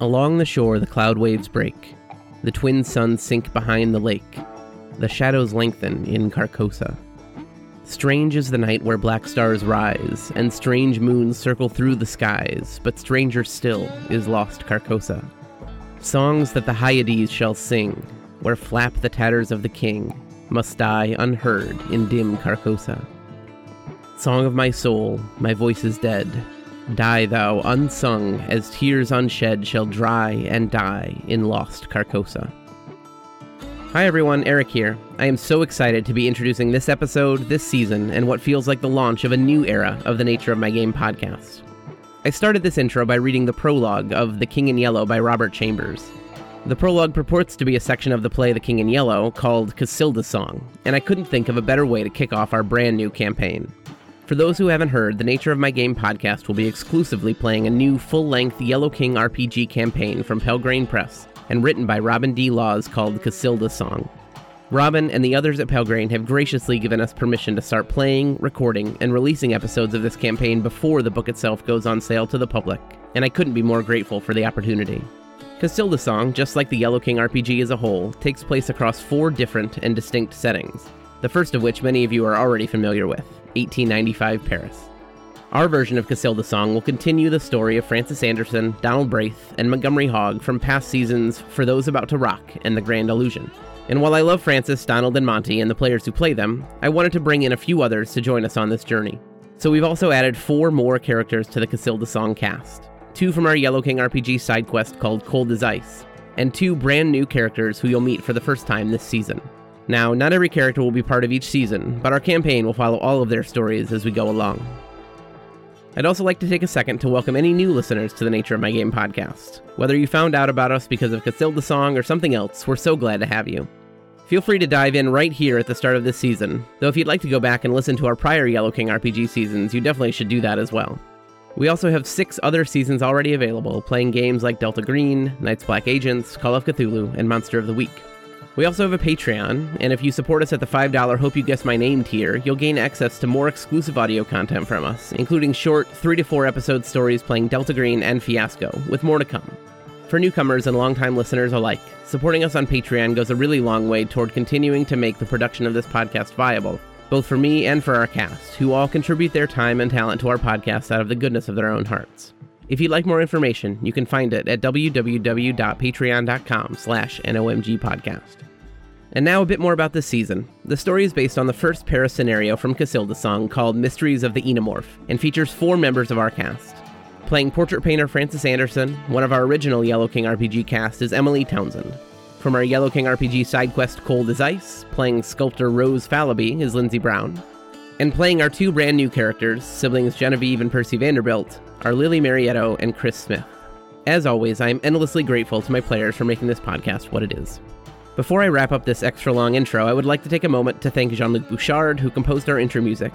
Along the shore, the cloud waves break. The twin suns sink behind the lake. The shadows lengthen in Carcosa. Strange is the night where black stars rise, and strange moons circle through the skies, but stranger still is lost Carcosa. Songs that the Hyades shall sing, where flap the tatters of the king, must die unheard in dim Carcosa. Song of my soul, my voice is dead. Die thou unsung, as tears unshed shall dry and die in lost Carcosa. Hi everyone, Eric here. I am so excited to be introducing this episode, this season, and what feels like the launch of a new era of the Nature of My Game podcast. I started this intro by reading the prologue of The King in Yellow by Robert Chambers. The prologue purports to be a section of the play The King in Yellow called Cassilda's Song, and I couldn't think of a better way to kick off our brand new campaign. For those who haven't heard, the Nature of My Game podcast will be exclusively playing a new full length Yellow King RPG campaign from Pelgrane Press and written by Robin D. Laws called Cassilda's Song. Robin and the others at Pelgrane have graciously given us permission to start playing, recording, and releasing episodes of this campaign before the book itself goes on sale to the public, and I couldn't be more grateful for the opportunity. Cassilda's Song, just like the Yellow King RPG as a whole, takes place across four different and distinct settings, the first of which many of you are already familiar with 1895 Paris. Our version of Cassilda's Song will continue the story of Francis Anderson, Donald Braith, and Montgomery Hogg from past seasons For Those About to Rock and The Grand Illusion. And while I love Francis, Donald, and Monty and the players who play them, I wanted to bring in a few others to join us on this journey. So we've also added four more characters to the Cassilda Song cast two from our Yellow King RPG side quest called Cold as Ice, and two brand new characters who you'll meet for the first time this season. Now, not every character will be part of each season, but our campaign will follow all of their stories as we go along. I'd also like to take a second to welcome any new listeners to the Nature of My Game podcast. Whether you found out about us because of Cassilda Song or something else, we're so glad to have you. Feel free to dive in right here at the start of this season, though if you'd like to go back and listen to our prior Yellow King RPG seasons, you definitely should do that as well. We also have six other seasons already available, playing games like Delta Green, Night's Black Agents, Call of Cthulhu, and Monster of the Week. We also have a Patreon, and if you support us at the $5 Hope You Guess My Name tier, you'll gain access to more exclusive audio content from us, including short 3 to 4 episode stories playing Delta Green and Fiasco, with more to come. For newcomers and longtime listeners alike, supporting us on Patreon goes a really long way toward continuing to make the production of this podcast viable, both for me and for our cast, who all contribute their time and talent to our podcast out of the goodness of their own hearts. If you'd like more information, you can find it at www.patreon.com slash nomgpodcast. And now a bit more about this season. The story is based on the first Paris scenario from Cassilda's song called Mysteries of the Oenomorph, and features four members of our cast. Playing portrait painter Francis Anderson, one of our original Yellow King RPG cast is Emily Townsend. From our Yellow King RPG side quest Cold as Ice, playing sculptor Rose Fallaby is Lindsay Brown. And playing our two brand new characters, siblings Genevieve and Percy Vanderbilt, are Lily Marietto and Chris Smith. As always, I am endlessly grateful to my players for making this podcast what it is. Before I wrap up this extra long intro, I would like to take a moment to thank Jean Luc Bouchard, who composed our intro music,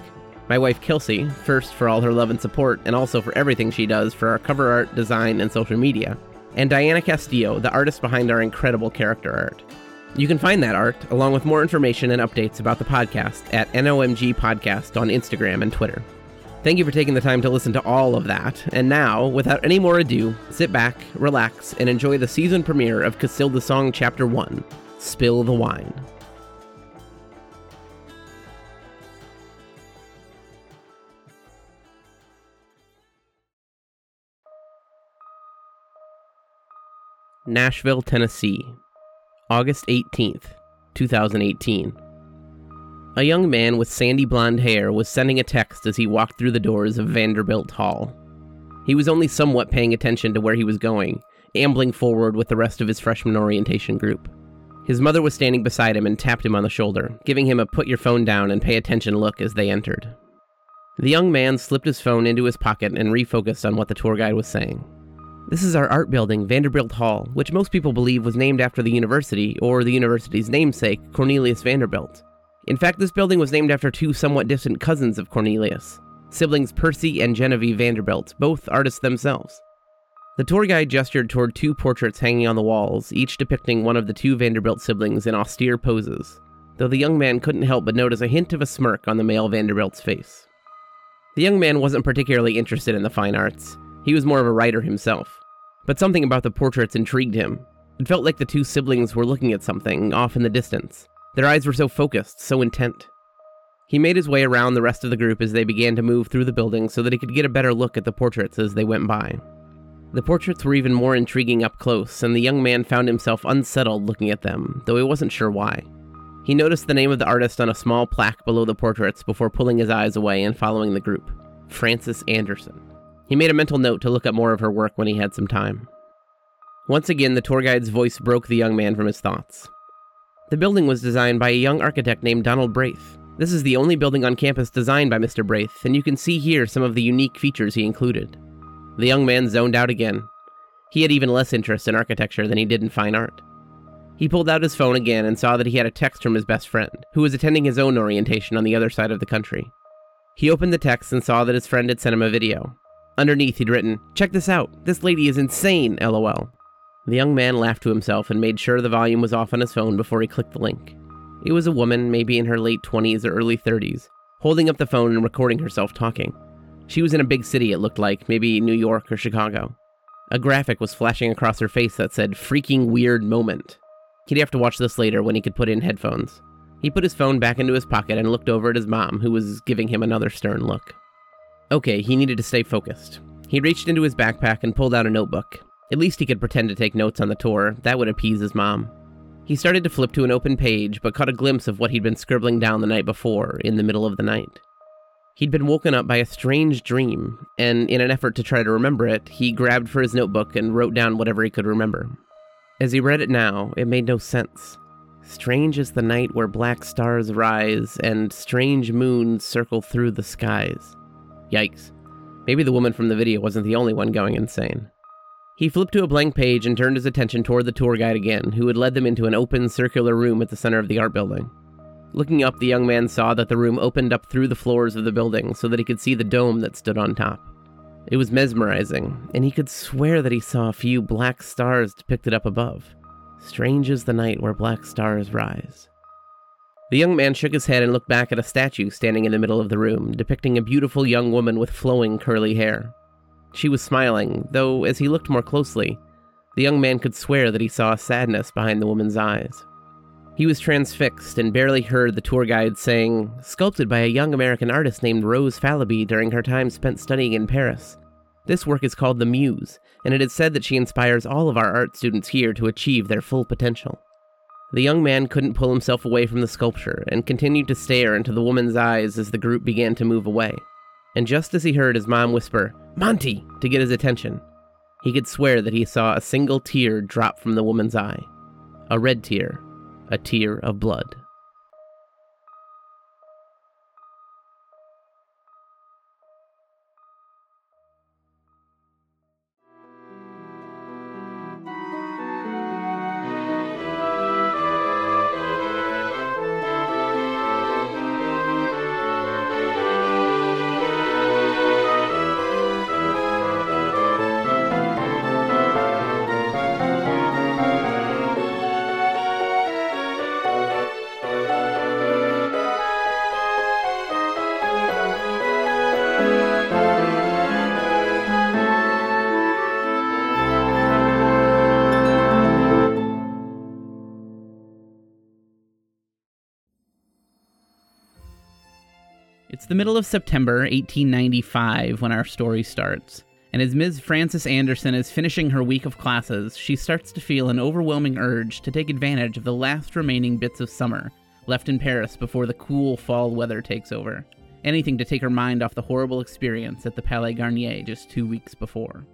my wife Kelsey, first for all her love and support, and also for everything she does for our cover art, design, and social media, and Diana Castillo, the artist behind our incredible character art. You can find that art, along with more information and updates about the podcast, at NOMG Podcast on Instagram and Twitter. Thank you for taking the time to listen to all of that. And now, without any more ado, sit back, relax, and enjoy the season premiere of Cassilda Song Chapter 1 Spill the Wine. Nashville, Tennessee, August 18th, 2018. A young man with sandy blonde hair was sending a text as he walked through the doors of Vanderbilt Hall. He was only somewhat paying attention to where he was going, ambling forward with the rest of his freshman orientation group. His mother was standing beside him and tapped him on the shoulder, giving him a put your phone down and pay attention look as they entered. The young man slipped his phone into his pocket and refocused on what the tour guide was saying. This is our art building, Vanderbilt Hall, which most people believe was named after the university or the university's namesake, Cornelius Vanderbilt. In fact, this building was named after two somewhat distant cousins of Cornelius, siblings Percy and Genevieve Vanderbilt, both artists themselves. The tour guide gestured toward two portraits hanging on the walls, each depicting one of the two Vanderbilt siblings in austere poses, though the young man couldn't help but notice a hint of a smirk on the male Vanderbilt's face. The young man wasn't particularly interested in the fine arts. He was more of a writer himself. But something about the portraits intrigued him. It felt like the two siblings were looking at something off in the distance. Their eyes were so focused, so intent. He made his way around the rest of the group as they began to move through the building so that he could get a better look at the portraits as they went by. The portraits were even more intriguing up close, and the young man found himself unsettled looking at them, though he wasn't sure why. He noticed the name of the artist on a small plaque below the portraits before pulling his eyes away and following the group Francis Anderson. He made a mental note to look up more of her work when he had some time. Once again, the tour guide's voice broke the young man from his thoughts. The building was designed by a young architect named Donald Braith. This is the only building on campus designed by Mr. Braith, and you can see here some of the unique features he included. The young man zoned out again. He had even less interest in architecture than he did in fine art. He pulled out his phone again and saw that he had a text from his best friend, who was attending his own orientation on the other side of the country. He opened the text and saw that his friend had sent him a video. Underneath, he'd written, Check this out. This lady is insane, lol. The young man laughed to himself and made sure the volume was off on his phone before he clicked the link. It was a woman, maybe in her late 20s or early 30s, holding up the phone and recording herself talking. She was in a big city, it looked like, maybe New York or Chicago. A graphic was flashing across her face that said, Freaking Weird Moment. He'd have to watch this later when he could put in headphones. He put his phone back into his pocket and looked over at his mom, who was giving him another stern look. Okay, he needed to stay focused. He reached into his backpack and pulled out a notebook. At least he could pretend to take notes on the tour. That would appease his mom. He started to flip to an open page, but caught a glimpse of what he'd been scribbling down the night before, in the middle of the night. He'd been woken up by a strange dream, and in an effort to try to remember it, he grabbed for his notebook and wrote down whatever he could remember. As he read it now, it made no sense. Strange is the night where black stars rise and strange moons circle through the skies. Yikes. Maybe the woman from the video wasn't the only one going insane. He flipped to a blank page and turned his attention toward the tour guide again, who had led them into an open circular room at the center of the art building. Looking up, the young man saw that the room opened up through the floors of the building so that he could see the dome that stood on top. It was mesmerizing, and he could swear that he saw a few black stars depicted up above. Strange is the night where black stars rise. The young man shook his head and looked back at a statue standing in the middle of the room, depicting a beautiful young woman with flowing curly hair. She was smiling, though as he looked more closely, the young man could swear that he saw sadness behind the woman's eyes. He was transfixed and barely heard the tour guide saying, sculpted by a young American artist named Rose Fallaby during her time spent studying in Paris. This work is called The Muse, and it is said that she inspires all of our art students here to achieve their full potential. The young man couldn't pull himself away from the sculpture and continued to stare into the woman's eyes as the group began to move away. And just as he heard his mom whisper, Monty, to get his attention, he could swear that he saw a single tear drop from the woman's eye. A red tear a tear of blood. The middle of September 1895 when our story starts, and as Ms. Frances Anderson is finishing her week of classes, she starts to feel an overwhelming urge to take advantage of the last remaining bits of summer left in Paris before the cool fall weather takes over. Anything to take her mind off the horrible experience at the Palais Garnier just two weeks before.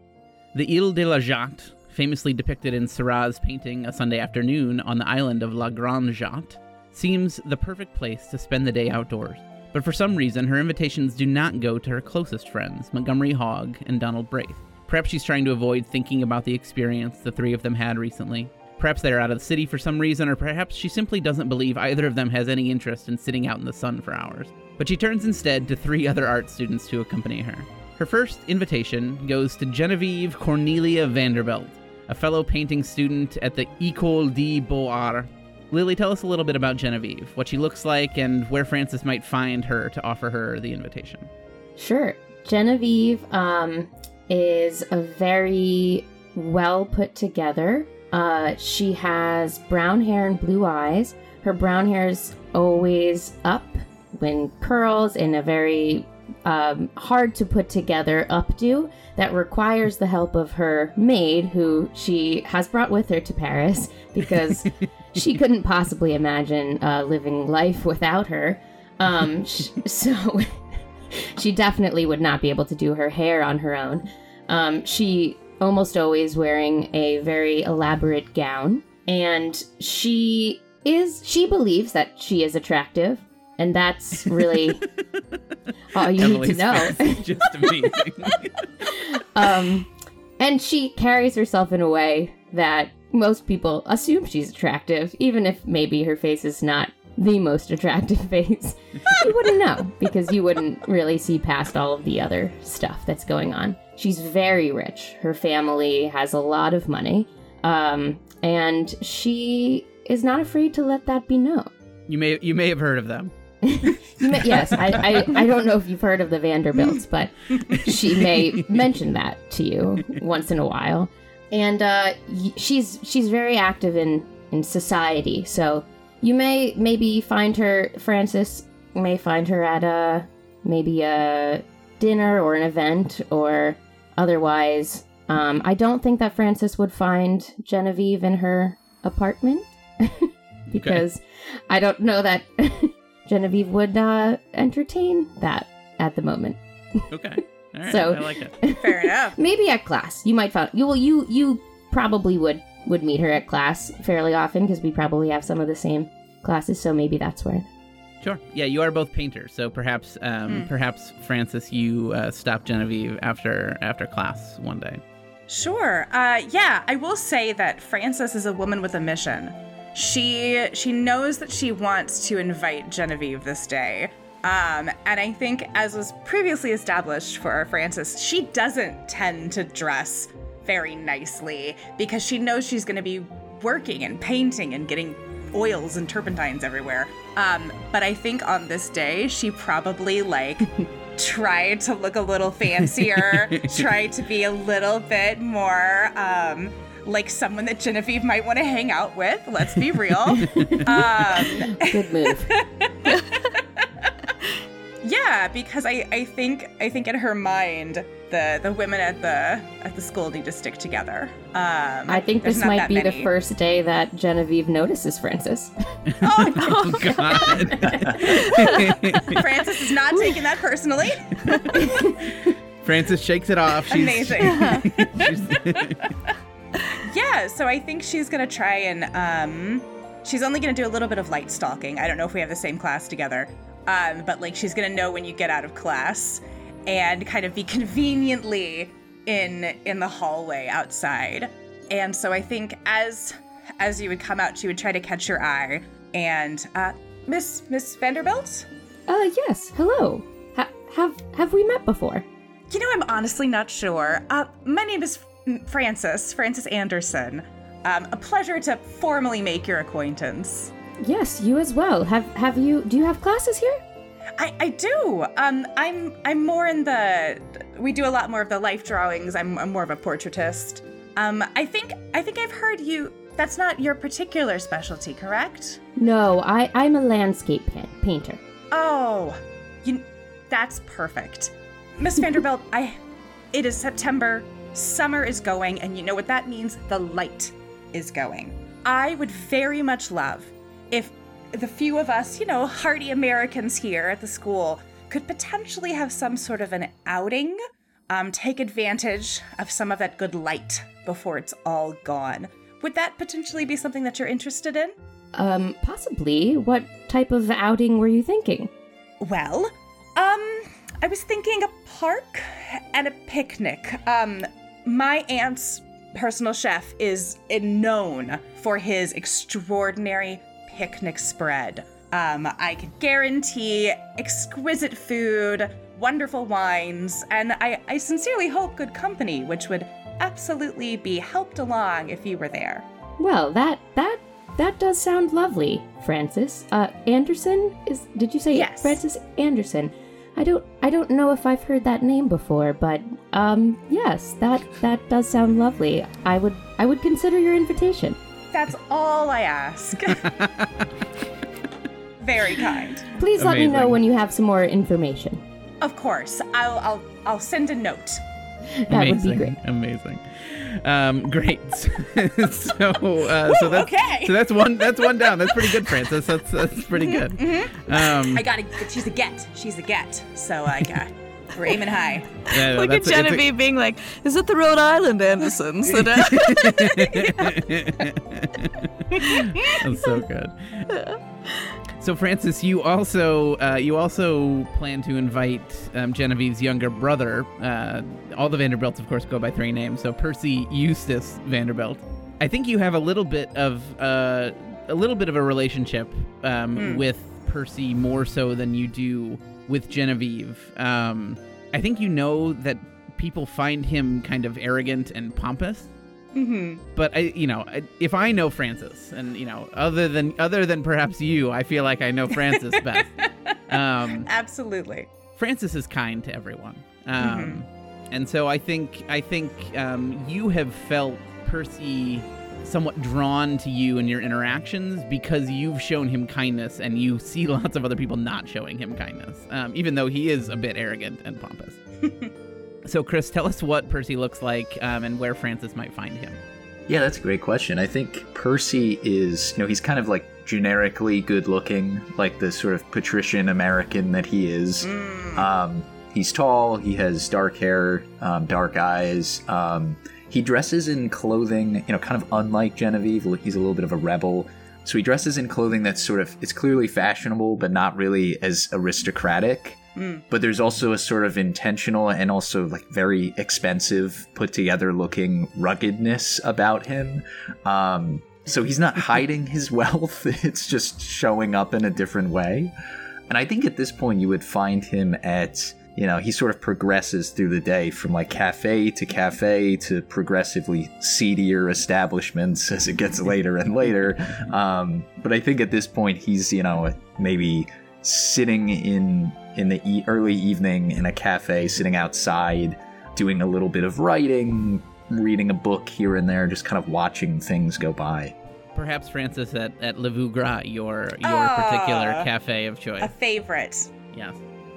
The Ile de la Jatte, famously depicted in Seurat's painting A Sunday Afternoon on the island of La Grande Jatte, seems the perfect place to spend the day outdoors. But for some reason, her invitations do not go to her closest friends, Montgomery Hogg and Donald Braith. Perhaps she's trying to avoid thinking about the experience the three of them had recently. Perhaps they're out of the city for some reason, or perhaps she simply doesn't believe either of them has any interest in sitting out in the sun for hours. But she turns instead to three other art students to accompany her. Her first invitation goes to Genevieve Cornelia Vanderbilt, a fellow painting student at the École des Beaux-Arts Lily, tell us a little bit about Genevieve, what she looks like, and where Frances might find her to offer her the invitation. Sure. Genevieve um, is a very well put together. Uh, she has brown hair and blue eyes. Her brown hair is always up when curls in a very um, hard to put together updo that requires the help of her maid, who she has brought with her to Paris because she couldn't possibly imagine uh, living life without her. Um, sh- so she definitely would not be able to do her hair on her own. Um, she almost always wearing a very elaborate gown, and she is she believes that she is attractive, and that's really all you Emily's need to know. just amazing. Um, and she carries herself in a way that most people assume she's attractive, even if maybe her face is not the most attractive face. you wouldn't know because you wouldn't really see past all of the other stuff that's going on. She's very rich. Her family has a lot of money. Um, and she is not afraid to let that be known. you may you may have heard of them. You may- yes, I, I, I don't know if you've heard of the Vanderbilts, but she may mention that to you once in a while. And uh, she's she's very active in in society, so you may maybe find her. Francis may find her at a maybe a dinner or an event or otherwise. Um, I don't think that Francis would find Genevieve in her apartment because I don't know that Genevieve would uh, entertain that at the moment. Okay. All right. So- I like it. Fair enough. Maybe at class, you might find you will you you probably would would meet her at class fairly often because we probably have some of the same classes. So maybe that's where. Sure. Yeah, you are both painters, so perhaps um, Hmm. perhaps Francis, you uh, stop Genevieve after after class one day. Sure. Uh, yeah, I will say that Frances is a woman with a mission. She she knows that she wants to invite Genevieve this day. Um, and I think, as was previously established for Frances, she doesn't tend to dress very nicely because she knows she's going to be working and painting and getting oils and turpentines everywhere. Um, but I think on this day, she probably like tried to look a little fancier, tried to be a little bit more um, like someone that Genevieve might want to hang out with. Let's be real. um, Good move. Yeah, because I, I think I think in her mind the the women at the at the school need to stick together. Um, I think this might that be the first day that Genevieve notices Francis. Oh God. Frances is not taking that personally. Francis shakes it off. She's, Amazing. she's- Yeah, so I think she's gonna try and um she's only gonna do a little bit of light stalking. I don't know if we have the same class together. Um, but like she's gonna know when you get out of class and kind of be conveniently in in the hallway outside. And so I think as as you would come out, she would try to catch your eye. And uh Miss Miss Vanderbilt? Uh, yes. Hello. Ha- have have we met before? You know, I'm honestly not sure. Uh, my name is Francis, Francis Anderson. Um, a pleasure to formally make your acquaintance. Yes, you as well. Have have you? Do you have classes here? I, I do. Um, I'm I'm more in the. We do a lot more of the life drawings. I'm, I'm more of a portraitist. Um, I think I think I've heard you. That's not your particular specialty, correct? No, I I'm a landscape pa- painter. Oh, you. That's perfect, Miss Vanderbilt. I. It is September. Summer is going, and you know what that means. The light is going. I would very much love if the few of us, you know, hardy Americans here at the school, could potentially have some sort of an outing. Um, take advantage of some of that good light before it's all gone. Would that potentially be something that you're interested in? Um, possibly. What type of outing were you thinking? Well, um, I was thinking a park and a picnic. Um, my aunt's personal chef is known for his extraordinary picnic spread. Um, I could guarantee exquisite food, wonderful wines, and I, I sincerely hope good company, which would absolutely be helped along if you were there. Well, that that that does sound lovely, Francis. Uh, Anderson is. Did you say Yes. Francis Anderson? I don't I don't know if I've heard that name before, but um yes, that that does sound lovely. I would I would consider your invitation. That's all I ask. Very kind. Please let me know when you have some more information. Of course. I'll I'll I'll send a note. That would Amazing. be great. Amazing. Um, great. so, uh, so that's okay. so that's one that's one down. That's pretty good, Francis. That's that's pretty good. Um, I gotta. She's a get. She's a get. So I got. We're aiming high. yeah, Look at that's- it's a- Genevieve being like, "Is it the Rhode Island Andersons?" that, That's so good. So Francis, you also uh, you also plan to invite um, Genevieve's younger brother. Uh, all the Vanderbilts, of course, go by three names. So Percy Eustace Vanderbilt. I think you have a little bit of uh, a little bit of a relationship um, with Percy more so than you do with Genevieve. Um, I think you know that people find him kind of arrogant and pompous Mm-hmm. but I, you know, if I know Francis, and you know, other than other than perhaps you, I feel like I know Francis best. Um, Absolutely. Francis is kind to everyone, um, and so I think I think um, you have felt Percy somewhat drawn to you and your interactions because you've shown him kindness, and you see lots of other people not showing him kindness, um, even though he is a bit arrogant and pompous. so, Chris, tell us what Percy looks like um, and where Francis might find him. Yeah, that's a great question. I think Percy is, you know, he's kind of like generically good looking, like the sort of patrician American that he is. Um, he's tall, he has dark hair, um, dark eyes. He dresses in clothing, you know, kind of unlike Genevieve. He's a little bit of a rebel. So he dresses in clothing that's sort of, it's clearly fashionable, but not really as aristocratic. But there's also a sort of intentional and also like very expensive, put together looking ruggedness about him. Um, so he's not hiding his wealth, it's just showing up in a different way. And I think at this point you would find him at, you know, he sort of progresses through the day from like cafe to cafe to progressively seedier establishments as it gets later and later. Um, but I think at this point he's, you know, maybe sitting in in the e- early evening in a cafe, sitting outside, doing a little bit of writing, reading a book here and there, just kind of watching things go by. Perhaps Francis at, at Le Vougras, your your Ah. particular cafe of choice. A favorite. yes.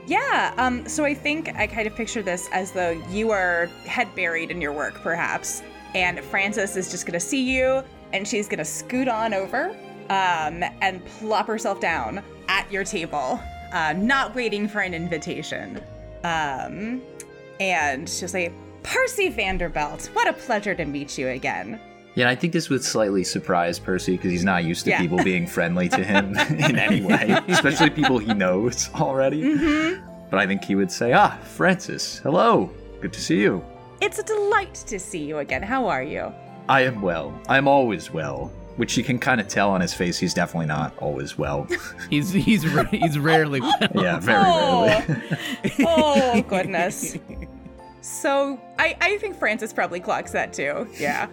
Yeah, um, so I think I kind of picture this as though you are head buried in your work, perhaps, and Frances is just gonna see you, and she's gonna scoot on over, um, and plop herself down at your table, uh, not waiting for an invitation. Um, and she'll say, Percy Vanderbilt, what a pleasure to meet you again. Yeah, I think this would slightly surprise Percy because he's not used to Yeah. people being friendly to him in any way, especially people he knows already. Mm-hmm. But I think he would say, Ah, Francis, hello. Good to see you. It's a delight to see you again. How are you? I am well. I am always well. Which you can kind of tell on his face, he's definitely not always well. He's he's ra- he's rarely well. yeah, very Oh. rarely. Oh goodness. So I I think Francis probably clocks that too. Yeah.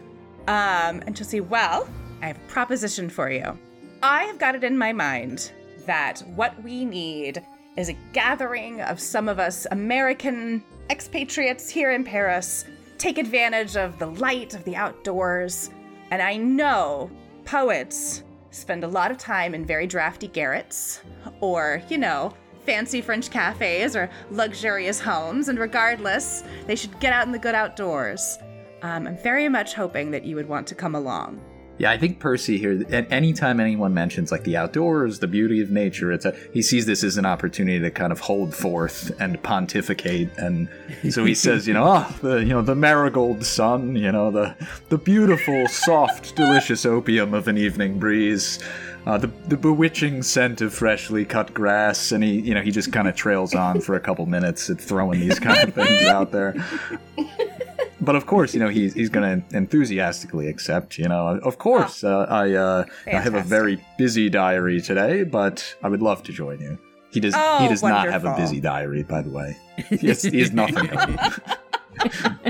Um, and she'll say, "Well, I have a proposition for you. I have got it in my mind that what we need is a gathering of some of us American expatriates here in Paris. Take advantage of the light of the outdoors, and I know poets spend a lot of time in very drafty garrets, or you know." fancy French cafes or luxurious homes, and regardless, they should get out in the good outdoors. Um, I'm very much hoping that you would want to come along. Yeah, I think Percy here. At any time anyone mentions like the outdoors, the beauty of nature, it's a, he sees this as an opportunity to kind of hold forth and pontificate, and so he says, you know, ah, the you know the marigold sun, you know the the beautiful, soft, delicious opium of an evening breeze. Uh, the, the bewitching scent of freshly cut grass, and he, you know, he just kind of trails on for a couple minutes at throwing these kind of things out there. But of course, you know, he's, he's going to enthusiastically accept, you know, of course, uh, I, uh, I have a very busy diary today, but I would love to join you. He does, he Oh, does not have a busy diary, by the way. He has, he has nothing.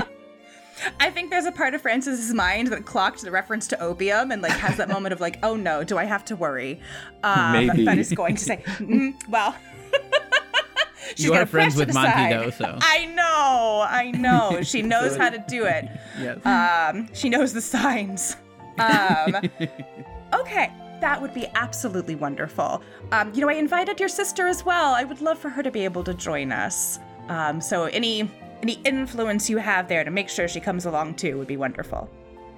I think there's a part of Francis's mind that clocked the reference to opium and like has that moment of like, oh no, do I have to worry? Um, Maybe. That is going to say, "Mm, well, She's You gonna are friends with it Monty, aside. though, so. I know, I know. She knows how to do it. Yes. Um, she knows the signs. Um, okay, that would be absolutely wonderful. Um, you know, I invited your sister as well. I would love for her to be able to join us. Um, so any any influence you have there to make sure she comes along too would be wonderful.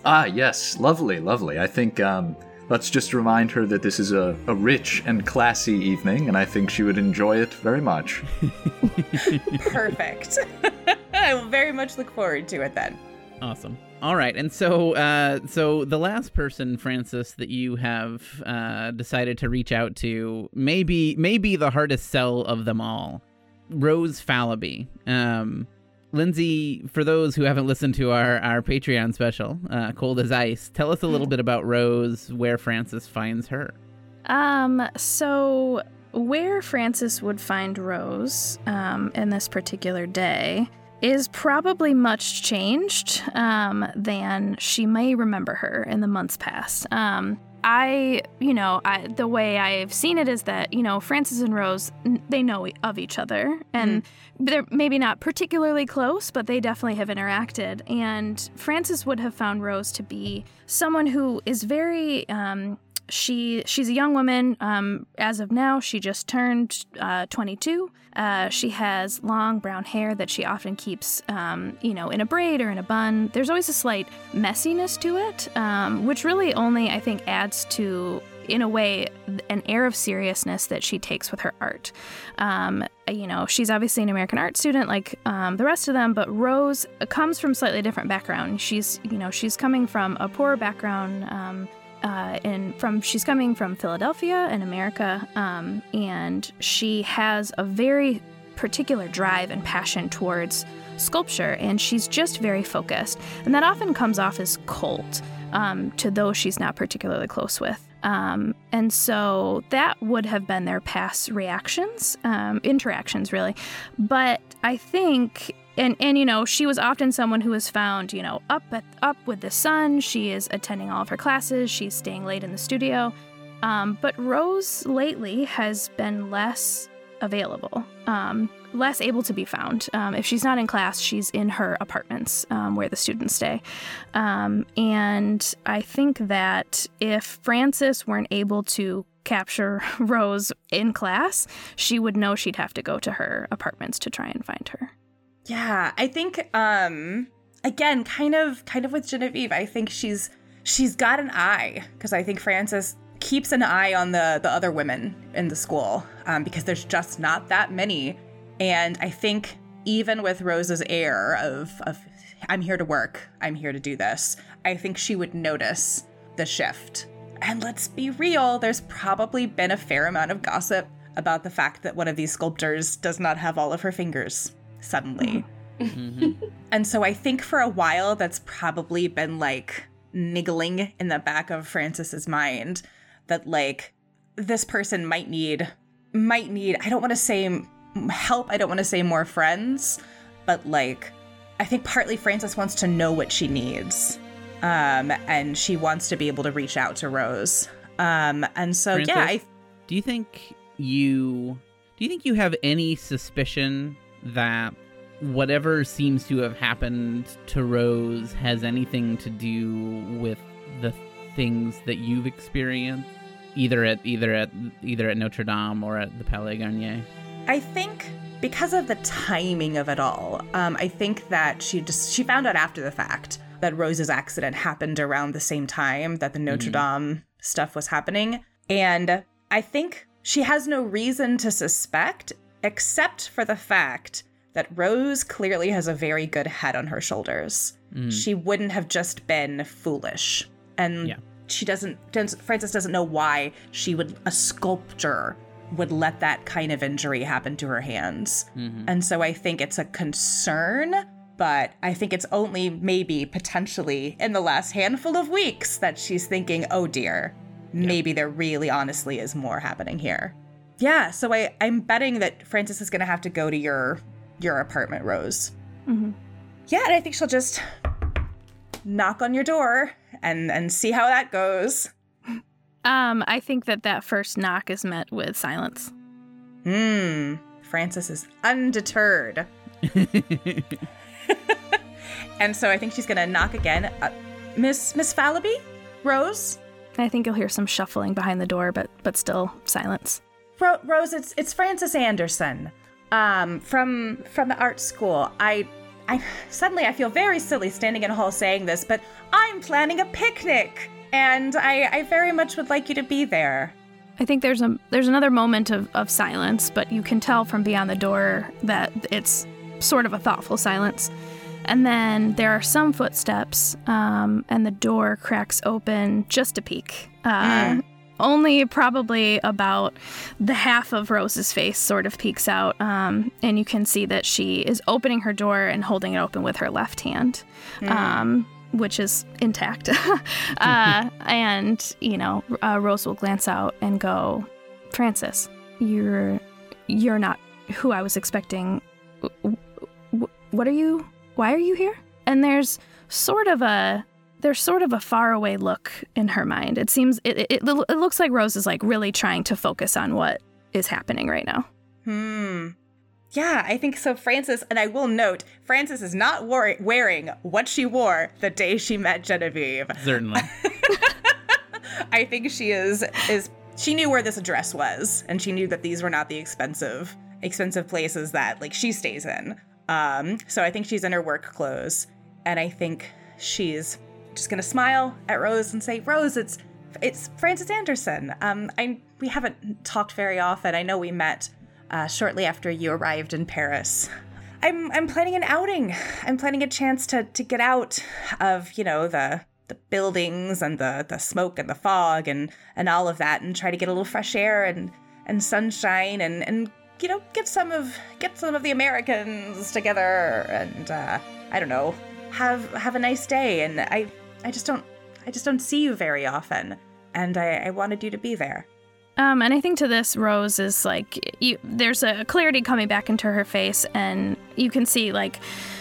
Ah, yes, lovely, lovely. I think um, let's just remind her that this is a, a rich and classy evening, and I think she would enjoy it very much. Perfect. I will very much look forward to it then. Awesome. All right, and so uh, so the last person, Francis, that you have uh, decided to reach out to, maybe maybe the hardest sell of them all, Rose Fallaby. Um, Lindsay, for those who haven't listened to our our Patreon special, uh, Cold as Ice, tell us a little bit about Rose, where Francis finds her. Um, so where Francis would find Rose um, in this particular day is probably much changed um, than she may remember her in the months past. Um, I, you know, I, the way I've seen it is that, you know, Francis and Rose, they know of each other and they're maybe not particularly close, but they definitely have interacted. And Francis would have found Rose to be someone who is very, um, she she's a young woman. Um, as of now, she just turned uh, 22. Uh, she has long brown hair that she often keeps, um, you know, in a braid or in a bun. There's always a slight messiness to it, um, which really only I think adds to, in a way, an air of seriousness that she takes with her art. Um, you know, she's obviously an American art student like um, the rest of them, but Rose comes from slightly different background. She's, you know, she's coming from a poor background. Um, uh, and from she's coming from Philadelphia in America, um, and she has a very particular drive and passion towards sculpture, and she's just very focused, and that often comes off as cold um, to those she's not particularly close with. Um, and so that would have been their past reactions, um, interactions, really. But I think and and you know she was often someone who was found you know up at, up with the sun. She is attending all of her classes. She's staying late in the studio. Um, but rose lately has been less available um, less able to be found. Um, if she's not in class she's in her apartments um, where the students stay. Um, and i think that if frances weren't able to capture rose in class she would know she'd have to go to her apartments to try and find her Yeah, I think um again, kind of kind of with Genevieve, I think she's she's got an eye because I think Frances keeps an eye on the the other women in the school um, because there's just not that many, and I think even with Rose's air of of I'm here to work, I'm here to do this, I think she would notice the shift. And let's be real, there's probably been a fair amount of gossip about the fact that one of these sculptors does not have all of her fingers suddenly. And so I think for a while that's probably been like niggling in the back of Francis's mind that like this person might need might need I don't want to say help, I don't want to say more friends, but like I think partly Francis wants to know what she needs. Um and she wants to be able to reach out to Rose. Um and so yeah, I Francis? Do you think you do you think you have any suspicion that whatever seems to have happened to Rose has anything to do with the things that you've experienced either at either at either at Notre Dame or at the Palais Garnier? I think because of the timing of it all, um, I think that she just she found out after the fact that Rose's accident happened around the same time that the Notre Dame stuff was happening, and I think she has no reason to suspect except for the fact that Rose clearly has a very good head on her shoulders. Mm. She wouldn't have just been foolish, and Yeah. she doesn't, doesn't. Frances doesn't know why she would a sculptor would let that kind of injury happen to her hands. Mm-hmm. And so I think it's a concern, but I think it's only maybe potentially in the last handful of weeks that she's thinking, oh dear, maybe there really honestly is more happening here. Yeah, so I, I'm betting that Frances is gonna have to go to your your apartment, Rose. Mhm. Yeah, and I think she'll just knock on your door and and see how that goes. Um, I think that that first knock is met with silence. Hmm. Frances is undeterred. and so I think she's gonna knock again. Uh, Miss Miss Fallaby, Rose, I think you'll hear some shuffling behind the door, but but still silence. Ro- Rose, it's it's Frances Anderson, um, from from the art school. I, I suddenly I feel very silly standing in a hall saying this, but I'm planning a picnic, and I I very much would like you to be there. I think there's a there's another moment of, of silence, but you can tell from beyond the door that it's sort of a thoughtful silence. And then there are some footsteps, um, and the door cracks open just a peek. Uh, Only probably about the half of Rose's face sort of peeks out, um, and you can see that she is opening her door and holding it open with her left hand, um, which is intact. uh, and you know, uh, Rose will glance out and go, "Francis, you're you're not who I was expecting. W- w- What are you? Why are you here?" And there's sort of a there's sort of a faraway look in her mind. It seems it, it, it looks like Rose is like really trying to focus on what is happening right now. Hmm. Yeah, I think so. Frances, and I will note, Frances is not wor- wearing what she wore the day she met Genevieve. Certainly. I think she is is she knew where this address was, and she knew that these were not the expensive expensive places that like she stays in. Um, so I think she's in her work clothes, and I think she's just gonna smile at Rose and say, "Rose, it's it's Frances Anderson. Um, I we haven't talked very often. I know we met uh, shortly after you arrived in Paris. I'm I'm planning an outing. I'm planning a chance to to get out of you know the the buildings and the the smoke and the fog and and all of that, and try to get a little fresh air and and sunshine and and you know get some of get some of the Americans together and uh, I don't know have have a nice day. And I I just don't I just don't see you very often, and I, I wanted you to be there. Um, and I think to this, Rose is like, you, there's a clarity coming back into her face, and you can see like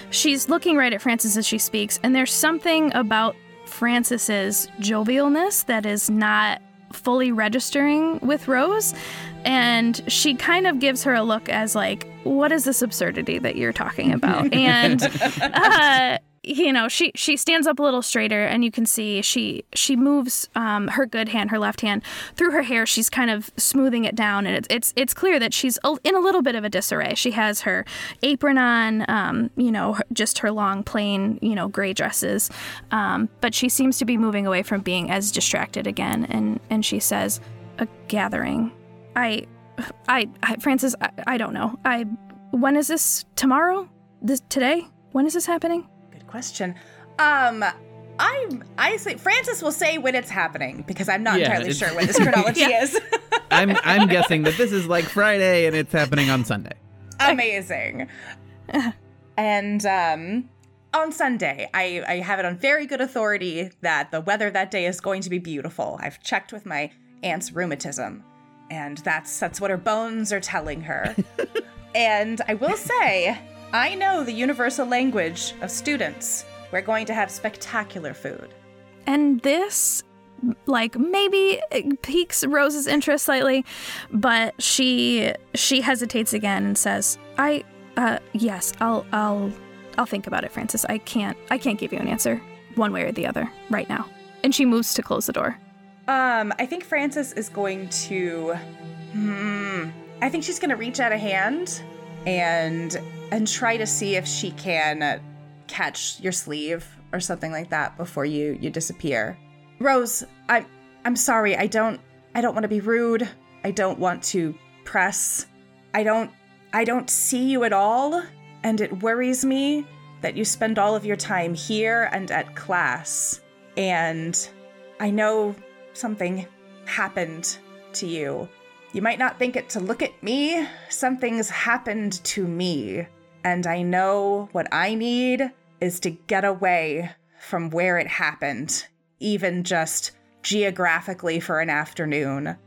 she's looking right at Francis as she speaks, and there's something about Francis's jovialness that is not fully registering with Rose, and she kind of gives her a look as like, what is this absurdity that you're talking about? and uh, you know she she stands up a little straighter and you can see she she moves um, her good hand her left hand through her hair. She's kind of smoothing it down and it's it's, it's clear that she's in a little bit of a disarray. She has her apron on um, you know just her long plain you know gray dresses. Um, but she seems to be moving away from being as distracted again and and she says a gathering. I i, I francis I, I don't know. I when is this tomorrow? This today? When is this happening Good question. Um, I I say Francis will say when it's happening because I'm not Yeah, entirely sure when this chronology is. I'm I'm guessing that this is like Friday and it's happening on Sunday. Amazing. and um, on Sunday, I I have it on very good authority that the weather that day is going to be beautiful. I've checked with my aunt's rheumatism, and that's that's what her bones are telling her. and I will say, I know the universal language of students. We're going to have spectacular food. and this like maybe piques rose's interest slightly but she she hesitates again and says i uh yes i'll i'll i'll think about it francis i can't i can't give you an answer one way or the other right now and she moves to close the door Um, I think Francis is going to. Hmm. I think she's going to reach out a hand and and try to see if she can catch your sleeve or something like that before you you disappear. Rose, I'm I'm sorry. I don't I don't want to be rude. I don't want to press. I don't I don't see you at all, and it worries me that you spend all of your time here and at class. And I know something happened to you. You might not think it to look at me. Something's happened to me. And I know what I need is to get away from where it happened, even just geographically for an afternoon.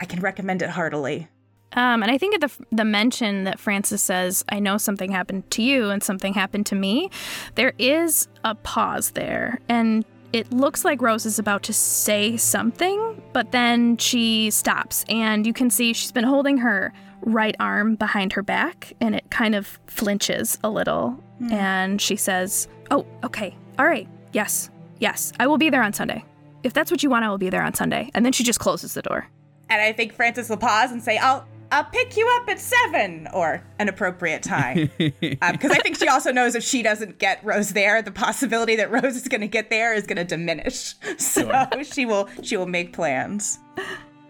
I can recommend it heartily. Um, and I think at the the mention that Francis says, "I know something happened to you and something happened to me," there is a pause there, and it looks like Rose is about to say something, but then she stops, and you can see she's been holding her right arm behind her back and it kind of flinches a little. Hmm. And she says, Oh, okay. All right. Yes. Yes. I will be there on Sunday. If that's what you want, I will be there on Sunday. And then she just closes the door. And I think Francis will pause and say, "I'll I'll pick you up at seven or an appropriate time," because I think she also knows if she doesn't get Rose there, the possibility that Rose is going to get there is going to diminish. So she will she will make plans.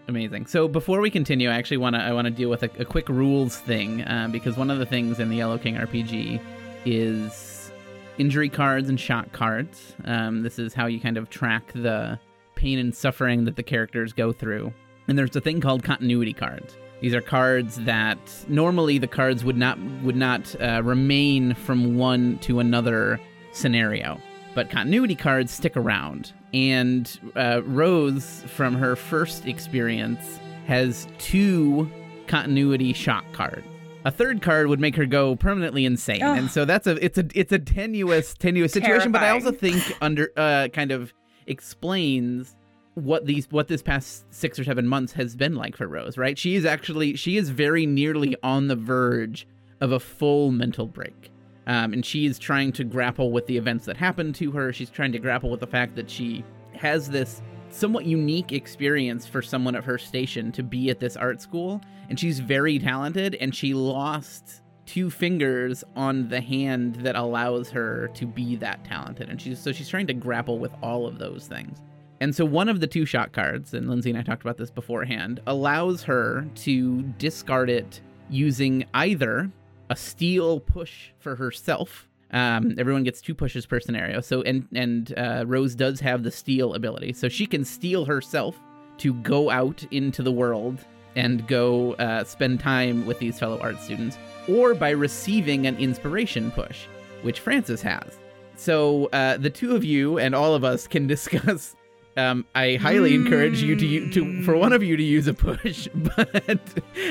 Amazing. So before we continue, I actually want to I want to deal with a, a quick rules thing um, because one of the things in the Yellow King RPG is injury cards and shock cards. Um, this is how you kind of track the pain and suffering that the characters go through. And there's a thing called continuity cards. These are cards that normally the cards would not would not uh, remain from one to another scenario, but continuity cards stick around. And uh, Rose, from her first experience, has two continuity shock cards. A third card would make her go permanently insane, Ugh. and so that's a it's a it's a tenuous tenuous situation. But I also think under uh, kind of explains what these what this past six or seven months has been like for Rose, right? She is actually she is very nearly on the verge of a full mental break. Um, and she is trying to grapple with the events that happened to her. She's trying to grapple with the fact that she has this somewhat unique experience for someone of her station to be at this art school. And she's very talented, and she lost two fingers on the hand that allows her to be that talented. And she's so she's trying to grapple with all of those things. And so one of the two shock cards, and Lindsay and I talked about this beforehand, allows her to discard it using either a steel push for herself. Um, everyone gets two pushes per scenario. So and and uh, Rose does have the steel ability, so she can steel herself to go out into the world and go uh, spend time with these fellow art students, or by receiving an inspiration push, which Francis has. So uh, the two of you and all of us can discuss. Um, I highly encourage you to u- to for one of you to use a push, but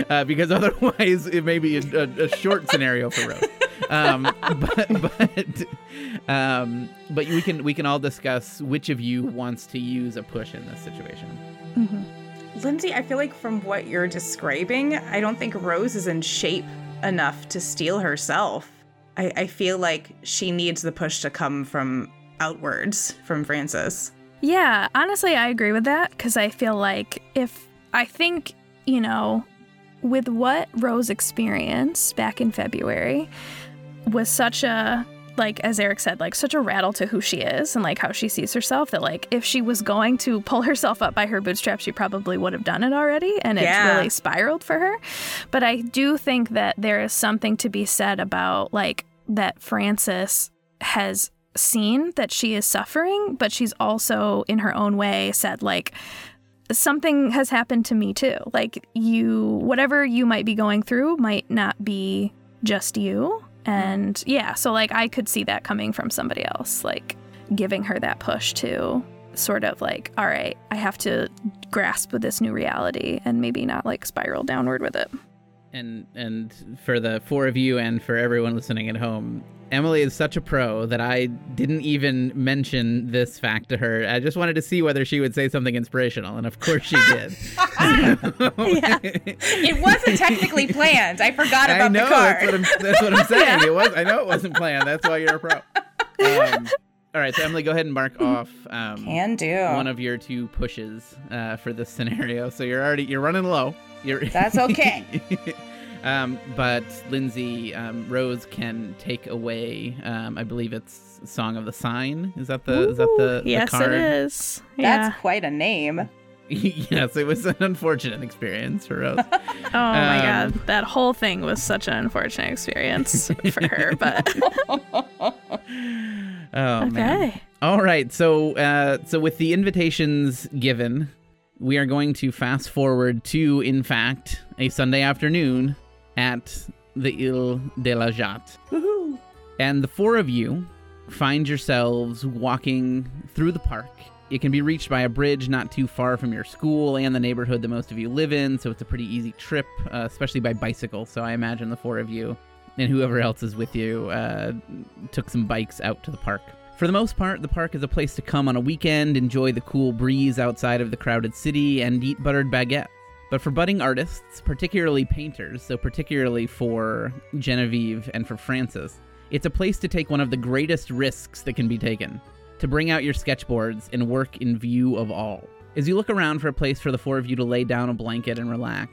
uh, because otherwise it may be a, a, a short scenario for Rose. Um, but but um, but we can we can all discuss which of you wants to use a push in this situation. Lindsay, I feel like from what you're describing, I don't think Rose is in shape enough to steel herself. I, I feel like she needs the push to come from outwards from Francis. Yeah, honestly, I agree with that because I feel like if I think, you know, with what Rose experienced back in February was such a, like, as Eric said, like, such a rattle to who she is and, like, how she sees herself that, like, if she was going to pull herself up by her bootstraps, she probably would have done it already. And it's Yeah. really spiraled for her. But I do think that there is something to be said about, like, that Frances has seen that she is suffering, but she's also, in her own way, said, like, something has happened to me too. Like, you, whatever you might be going through might not be just you. And yeah, so like, I could see that coming from somebody else, like, giving her that push to sort of like, all right, I have to grasp with this new reality and maybe not like spiral downward with it. And and for the four of you and for everyone listening at home, Emily is such a pro that I didn't even mention this fact to her. I just wanted to see whether she would say something inspirational, and of course she did. It wasn't technically planned. I forgot about I know the card. that's what I'm that's what I'm saying. It was I know it wasn't planned. That's why you're a pro. Um, all right, so Emily, go ahead and mark off um, Can do. one of your two pushes uh, for this scenario. So you're already you're running low. You're That's okay. um, but Lindsay um, Rose can take away. Um, I believe it's "Song of the Sign." Is that the is that the, the yes, card? it is. That's quite a name. yes, it was an unfortunate experience for Rose. Oh my Um, god, that whole thing was such an unfortunate experience for her. But Oh man. okay, All right, so uh, so with the invitations given, we are going to fast forward to, in fact, a Sunday afternoon at the Ile de la Jatte. And the four of you find yourselves walking through the park. It can be reached by a bridge not too far from your school and the neighborhood that most of you live in, so it's a pretty easy trip, uh, especially by bicycle. So I imagine the four of you and whoever else is with you uh, took some bikes out to the park. For the most part, the park is a place to come on a weekend, enjoy the cool breeze outside of the crowded city, and eat buttered baguettes. But for budding artists, particularly painters, so particularly for Genevieve and for Francis, it's a place to take one of the greatest risks that can be taken to bring out your sketchboards and work in view of all. As you look around for a place for the four of you to lay down a blanket and relax,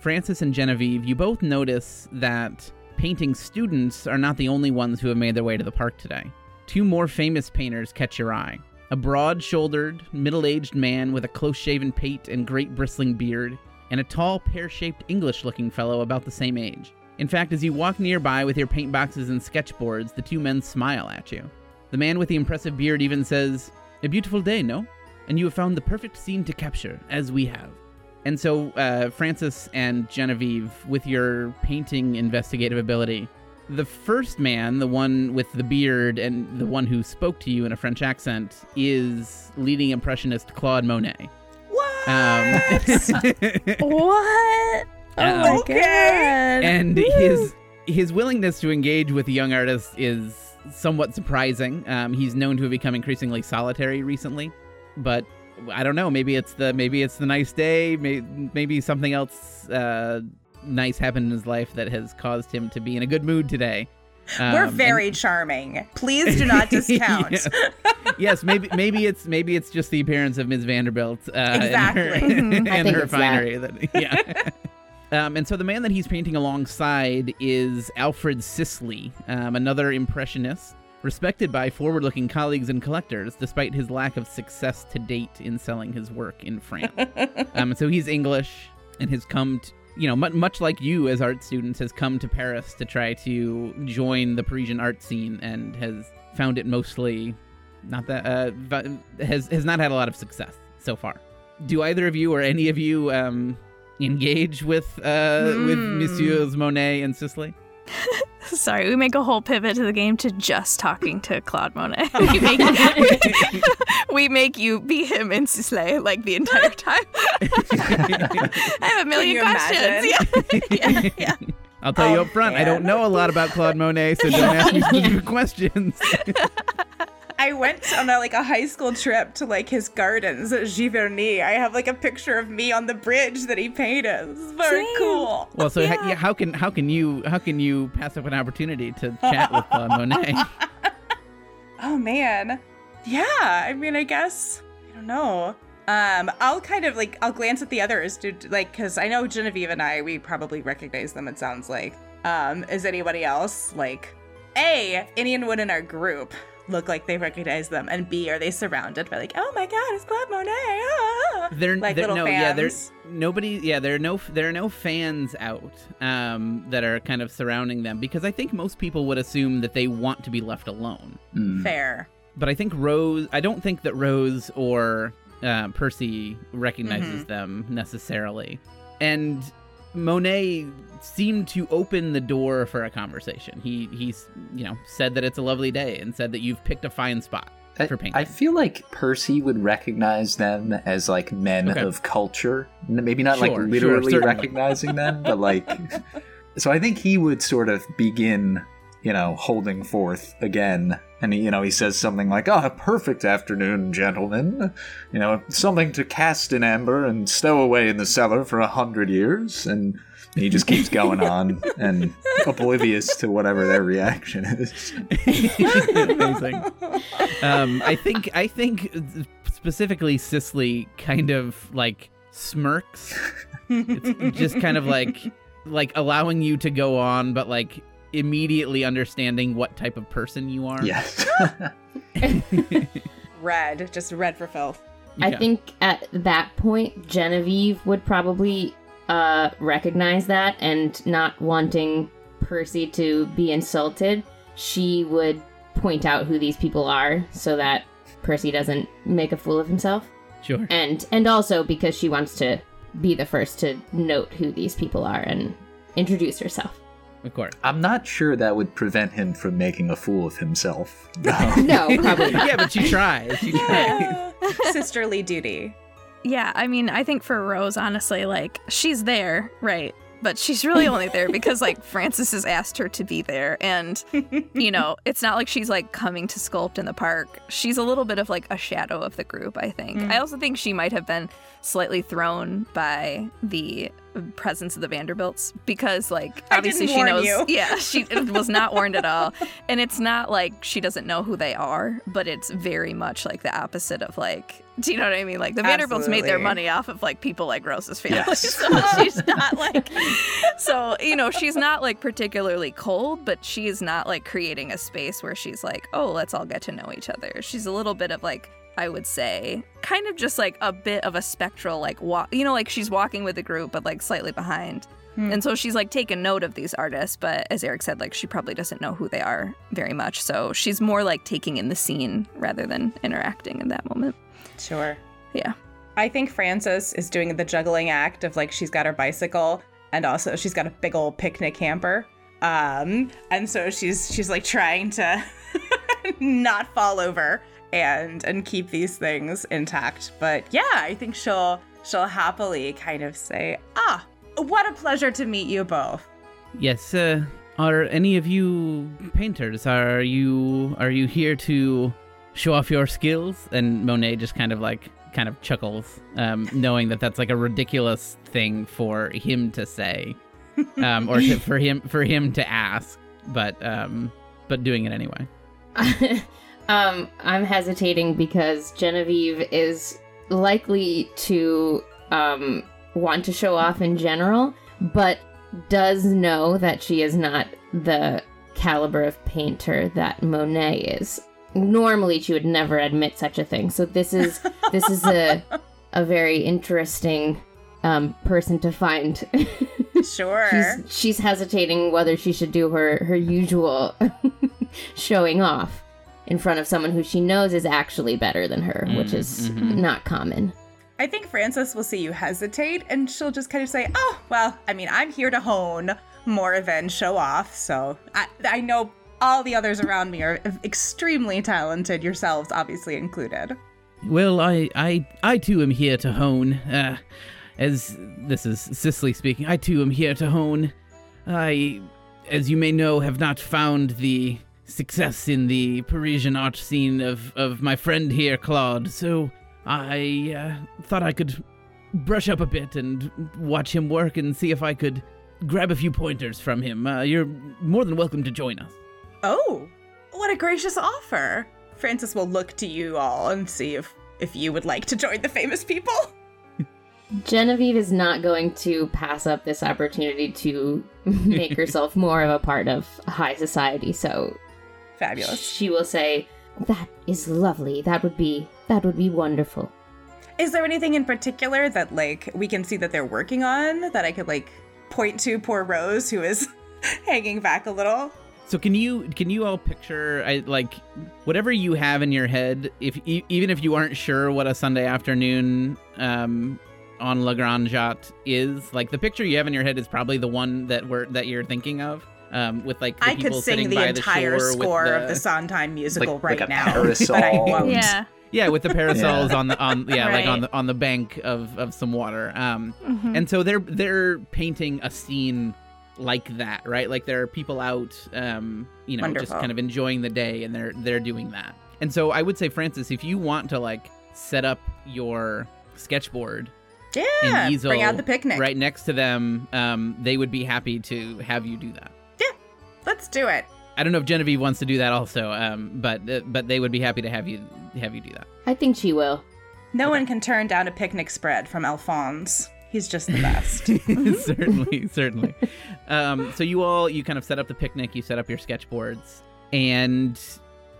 Francis and Genevieve, you both notice that painting students are not the only ones who have made their way to the park today. Two more famous painters catch your eye a broad shouldered, middle aged man with a close shaven pate and great bristling beard, and a tall, pear shaped English looking fellow about the same age. In fact, as you walk nearby with your paint boxes and sketchboards, the two men smile at you. The man with the impressive beard even says, A beautiful day, no? And you have found the perfect scene to capture, as we have. And so, uh, Francis and Genevieve, with your painting investigative ability, the first man, the one with the beard and the one who spoke to you in a French accent, is leading impressionist Claude Monet. What? Um, What? Oh Um, my Okay. god. and his his willingness to engage with young artists is somewhat surprising. Um, he's known to have become increasingly solitary recently, but I don't know. Maybe it's the maybe it's the nice day. Maybe, maybe something else uh, nice happened in his life that has caused him to be in a good mood today. We're Um, very charming. Please do not discount. Yes. yes, maybe maybe it's maybe it's just the appearance of Ms. Vanderbilt uh, Exactly. and her, I and her it's that. finery. That. yeah. Um, and so the man that he's painting alongside is Alfred Sisley, um, another impressionist, respected by forward-looking colleagues and collectors, despite his lack of success to date in selling his work in France. um, and so he's English and has come, to, you know, mu- much like you as art students, has come to Paris to try to join the Parisian art scene and has found it mostly not that uh, has has not had a lot of success so far. Do either of you or any of you um, engage with uh, with Hmm. Messieurs Monet and Sisley? Sorry, we make a whole pivot to the game to just talking to Claude Monet. we, make, we make you be him and Sisley like the entire time. I have a million questions. Yeah. yeah, yeah. I'll tell you Oh, up front, I don't know a lot about Claude Monet, so don't ask me specific questions. I went on a, like a high school trip to like his gardens at Giverny. I have like a picture of me on the bridge that he painted. It's very Same. cool. Well, so ha- yeah, how can how can you how can you pass up an opportunity to chat with Claude Monet? Oh man. Yeah, I mean, I guess I don't know. Um, I'll kind of like I'll glance at the others, dude, like because I know Genevieve and I we probably recognize them. It sounds like. Um, is anybody else like? A, anyone in our group look like they recognize them, and B, are they surrounded by like, oh my god, it's Claude Monet? Ah. They're, like they're little no, fans. yeah, there's nobody. Yeah, there are no there are no fans out um, that are kind of surrounding them because I think most people would assume that they want to be left alone. Mm. fair. But I think Rose. I don't think that Rose or uh, Percy recognizes Mm-hmm. them necessarily, and Monet seemed to open the door for a conversation. He he's you know said that it's a lovely day and said that you've picked a fine spot I, for painting. I feel like Percy would recognize them as like men Okay. of culture. Maybe not Sure, like literally certainly. recognizing them, but like. So I think he would sort of begin, you know, holding forth again. And, you know, he says something like, Oh, a perfect afternoon, gentlemen. You know, something to cast in amber and stow away in the cellar for a hundred years. And he just keeps going on and oblivious to whatever their reaction is. Amazing. Um, I think I think specifically Sisley kind of like smirks. It's just kind of like like allowing you to go on, but like immediately understanding what type of person you are. Yes. Red, just red for filth. I Yeah. think at that point, Genevieve would probably uh, recognize that and not wanting Percy to be insulted, she would point out who these people are so that Percy doesn't make a fool of himself. Sure. And and also because she wants to be the first to note who these people are and introduce herself. Of course. I'm not sure that would prevent him from making a fool of himself. No, no probably not. yeah, but she tries. She tries. Sisterly duty. Yeah, I mean, I think for Rose, honestly, like, she's there, right? but she's really only there because like Francis has asked her to be there and you know, it's not like she's like coming to sculpt in the park. She's a little bit of like a shadow of the group, I think. Mm. I also think she might have been slightly thrown by the presence of the Vanderbilts because like obviously she knows you. yeah, she was not warned at all. And it's not like she doesn't know who they are, but it's very much like the opposite of like do you know what I mean? Like the Vanderbilts made their money off of like people like Rose's family. Yes. So she's not like so, you know, she's not like particularly cold, but she is not like creating a space where she's like, oh, let's all get to know each other. She's a little bit of like, I would say, kind of just like a bit of a spectral, like, walk, you know, like she's walking with the group, but like slightly behind. Hmm. And so she's like taking note of these artists, but as Eric said, like she probably doesn't know who they are very much. So she's more like taking in the scene rather than interacting in that moment. Sure. Yeah. I think Frances is doing the juggling act of like she's got her bicycle and also she's got a big old picnic hamper. Um, and so she's she's like trying to not fall over and and keep these things intact. But yeah, I think she'll she'll happily kind of say, "Ah, what a pleasure to meet you both." Yes, uh, are any of you painters? Are you are you here to show off your skills? And Monet just kind of like kind of chuckles, um, knowing that that's like a ridiculous thing for him to say, um, or to, for him for him to ask, but um, but doing it anyway. um, I'm hesitating because Genevieve is likely to um, want to show off in general, but does know that she is not the caliber of painter that Monet is. Normally, she would never admit such a thing. So this is this is a a very interesting um, person to find. Sure. she's she's hesitating whether she should do her her usual showing off in front of someone who she knows is actually better than her, which is not common. I think Frances will see you hesitate and she'll just kind of say, Oh, well, I mean, I'm here to hone more than show off. So I, I know all the others around me are extremely talented, yourselves obviously included. Well, I, I, I too am here to hone. Uh, as this is Sisley speaking, I too am here to hone. I, as you may know, have not found the success in the Parisian art scene of, of my friend here, Claude. So I uh, thought I could brush up a bit and watch him work and see if I could grab a few pointers from him. Uh, you're more than welcome to join us. Oh, what a gracious offer. Frances will look to you all and see if, if you would like to join the famous people. Genevieve is not going to pass up this opportunity to make herself more of a part of high society, so Fabulous. she will say, "That is lovely. That would be that would be wonderful." Is there anything in particular that like we can see that they're working on that I could like point to poor Rose who is hanging back a little? So can you can you all picture I like whatever you have in your head if e- even if you aren't sure what a Sunday afternoon um on La Grande Jatte is like the picture you have in your head is probably the one that we're that you're thinking of um with like the I could people sing sitting the by entire the shore score the, of the Sondheim musical Like- right like a now, parasol. but I won't. Yeah. yeah with the parasols on the on yeah like on the on the bank of of some water um Mhm. and so they're they're painting a scene like that right like there are people out um you know just kind of enjoying the day and they're they're doing that and so i would say francis if you want to like set up your sketchboard Yeah, and easel bring out the picnic. right next to them um they would be happy to have you do that Yeah, Let's do it. i don't know if genevieve wants to do that also um but uh, but they would be happy to have you have you do that I think she will. No one can turn down a picnic spread from Alphonse. He's just the best. certainly, certainly. Um, so you all you kind of set up the picnic, you set up your sketchboards, and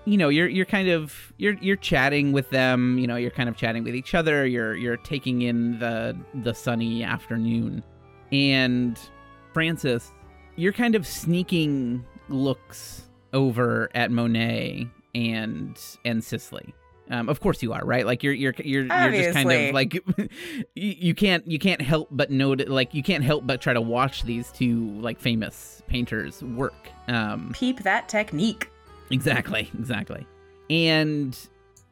you know you're you're kind of you're you're chatting with them. You know you're kind of chatting with each other. You're you're taking in the the sunny afternoon, and Francis, you're kind of sneaking looks over at Monet and and Sisley. Um, of course you are, right? Like you're you're you're you're just kind of like you, you can't you can't help but note like you can't help but try to watch these two like famous painters work. Um, Peep that technique. Exactly, exactly. And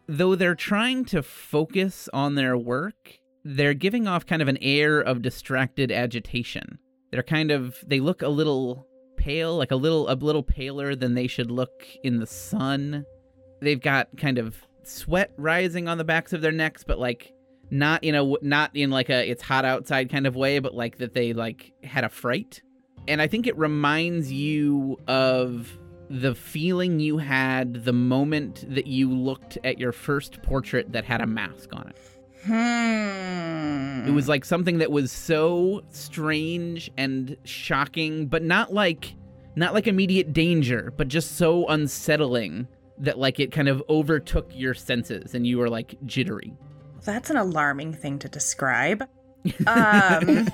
though they're trying to focus on their work, they're giving off kind of an air of distracted agitation. They're kind of they look a little pale, like a little a little paler than they should look in the sun. They've got kind of sweat rising on the backs of their necks, but like not in a not in like a it's hot outside kind of way, but like that they like had a fright. And I think it reminds you of the feeling you had the moment that you looked at your first portrait that had a mask on it. Hmm. It was like something that was so strange and shocking, but not like not like immediate danger, but just so unsettling that like it kind of overtook your senses and you were like jittery. That's an alarming thing to describe. Um,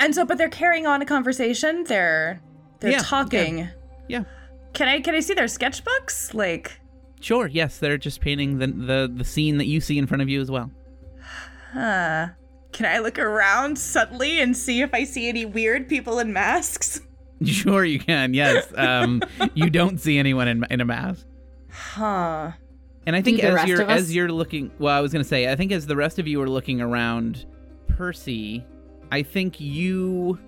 and so, but they're carrying on a conversation. They're they're Yeah, talking. Yeah. Can I can I see their sketchbooks? Like, Sure, yes, they're just painting the the, the scene that you see in front of you as well. huh? Can I look around subtly and see if I see any weird people in masks? Sure, you can. Yes, um, you don't see anyone in in a mask. Huh. And I think as you're as you're looking, well, I was gonna say, I think as the rest of you are looking around, Percy, I think you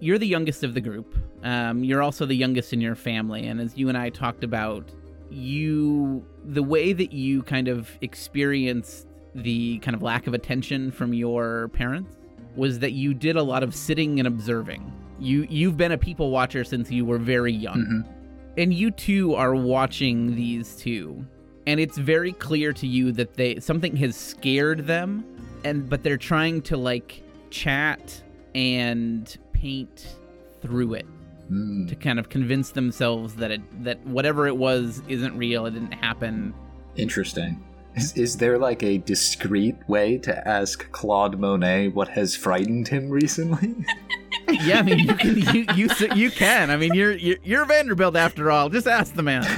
you're the youngest of the group. Um, you're also the youngest in your family, and as you and I talked about, you the way that you kind of experienced the kind of lack of attention from your parents was that you did a lot of sitting and observing. You you've been a people watcher since you were very young Mhm. and you too are watching these two and it's very clear to you that they something has scared them and but they're trying to like chat and paint through it Mm. to kind of convince themselves that it that whatever it was isn't real it didn't happen Interesting. Is, is there like a discreet way to ask Claude Monet what has frightened him recently? yeah i mean you can you you, you can i mean you're, you're you're vanderbilt after all just ask the man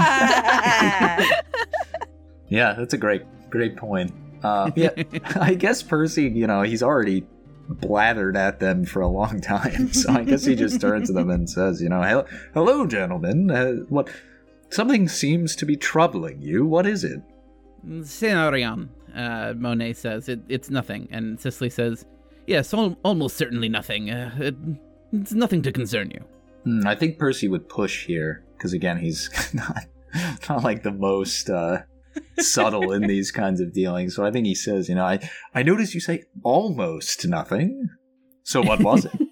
yeah, that's a great, great point. Uh, yeah, I guess Percy, you know, he's already blathered at them for a long time, so I guess he just turns to them and says, you know, hello, gentlemen. Uh, what? Something seems to be troubling you. What is it? Senorian, uh, Monet says, it, it's nothing. And Sisley says, yes, al- almost certainly nothing. Uh, it, it's nothing to concern you. Hmm, I think Percy would push here because again, he's not not like the most uh, subtle in these kinds of dealings. So I think he says, you know, I I noticed you say almost nothing. So what was it?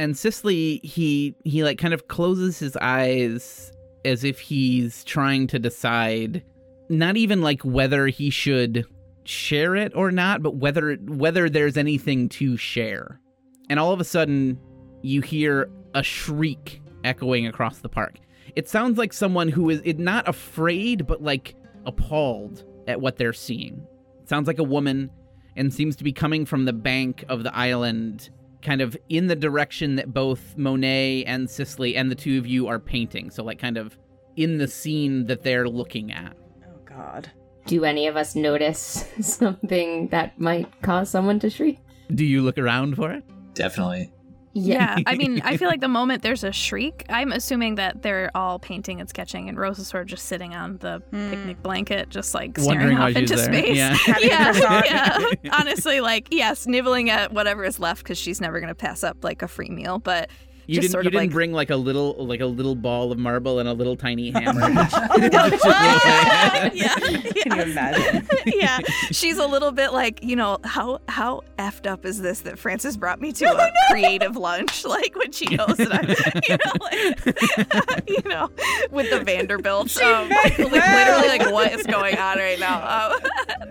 And Sisley, he, he like kind of closes his eyes as if he's trying to decide not even like whether he should share it or not, but whether whether there's anything to share. And all of a sudden, you hear a shriek echoing across the park. It sounds like someone who is not afraid, but like appalled at what they're seeing. It sounds like a woman and seems to be coming from the bank of the island, kind of in the direction that both Monet and Sisley and the two of you are painting. So, like, kind of in the scene that they're looking at. Oh God. Do any of us notice something that might cause someone to shriek? Do you look around for it? Definitely. Yeah, I mean, I feel like the moment there's a shriek, I'm assuming that they're all painting and sketching, and Rose is sort of just sitting on the hmm. picnic blanket, just like staring Wondering why off into there. space. Yeah. yeah, yeah. Honestly, like yes, nibbling at whatever is left because she's never gonna pass up like a free meal. But You just didn't. sort you of didn't like bring like a little, like a little ball of marble and a little tiny hammer. yeah, Can you imagine? yeah, she's a little bit like, you know, how how effed up is this that Francis brought me to a creative lunch? Like when she knows that I'm, you know, like, you know, with the Vanderbilts, um, like, literally like what is going on right now? Um,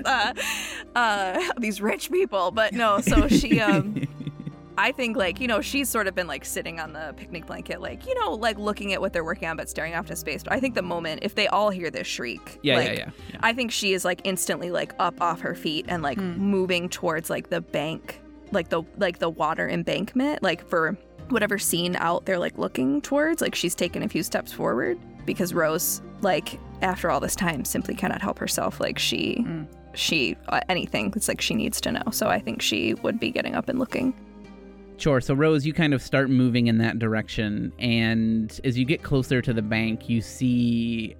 uh, uh, these rich people, but no. So she, um, I think like you know she's sort of been like sitting on the picnic blanket, like you know, like looking at what they're working on, but staring off into space. But I think the moment if they all hear this shriek, yeah, like, yeah, yeah, yeah. I think she is like instantly like up off her feet and like moving towards like the bank, like the like the water embankment, like for whatever scene out they're like looking towards. Like she's taken a few steps forward because Rose, like after all this time, simply cannot help herself. Like she, she uh, anything. It's like she needs to know. So I think she would be getting up and looking. Sure. So, Rose, you kind of start moving in that direction. And as you get closer to the bank, you see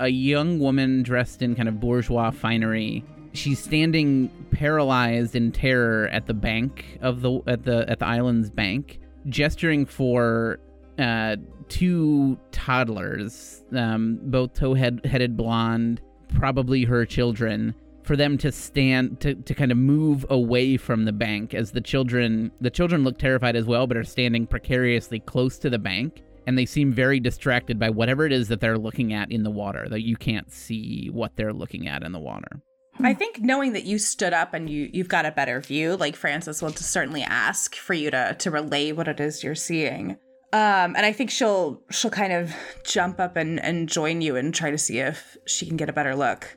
a young woman dressed in kind of bourgeois finery she's standing paralyzed in terror at the bank of the at the at the island's bank, gesturing for uh, two toddlers, um, both tow-headed blonde, probably her children, for them to stand to, to kind of move away from the bank as the children the children look terrified as well, but are standing precariously close to the bank. And they seem very distracted by whatever it is that they're looking at in the water, that you can't see what they're looking at in the water. I think knowing that you stood up and you you've got a better view, like Francis will certainly ask for you to to relay what it is you're seeing. Um, and I think she'll she'll kind of jump up and, and join you and try to see if she can get a better look.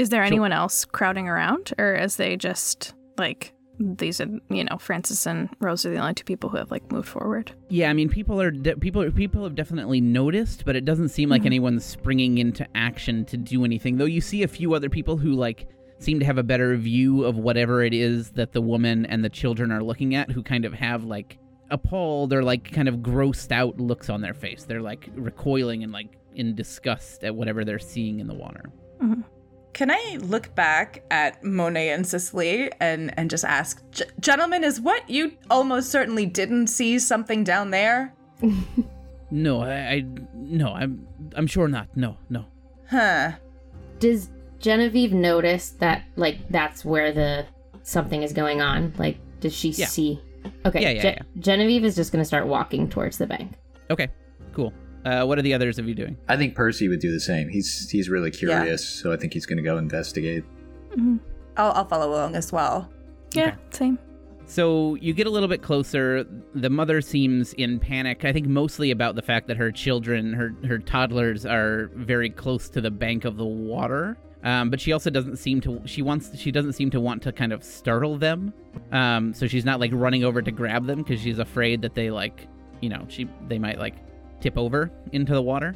Is there anyone else crowding around, or is they just like these are you know Francis and Rose are the only two people who have like moved forward? Yeah, I mean people are de- people people have definitely noticed, but it doesn't seem like Mhm. anyone's springing into action to do anything. Though you see a few other people who like seem to have a better view of whatever it is that the woman and the children are looking at, who kind of have like appalled or like kind of grossed out looks on their face. They're like recoiling and like in disgust at whatever they're seeing in the water. Can I look back at Monet and Sisley and and just ask, "G- gentlemen, is what you almost certainly didn't see something down there? No, I, I no, I'm I'm sure not. No, no. Huh. Does Genevieve notice that like that's where the something is going on? Like, does she Yeah. see? Okay, Yeah, yeah, Ge- Genevieve is just gonna start walking towards the bank. Okay, cool. Uh, what are the others of you doing? I think Percy would do the same. He's he's really curious, so I think he's going to go investigate. I'll, I'll follow along as well. Yeah, same. So you get a little bit closer. The mother seems in panic. I think mostly about the fact that her children, her her toddlers, are very close to the bank of the water. Um, but she also doesn't seem to. She wants. She doesn't seem to want to kind of startle them. Um, so she's not like running over to grab them because she's afraid that they like, you know, she they might like tip over into the water.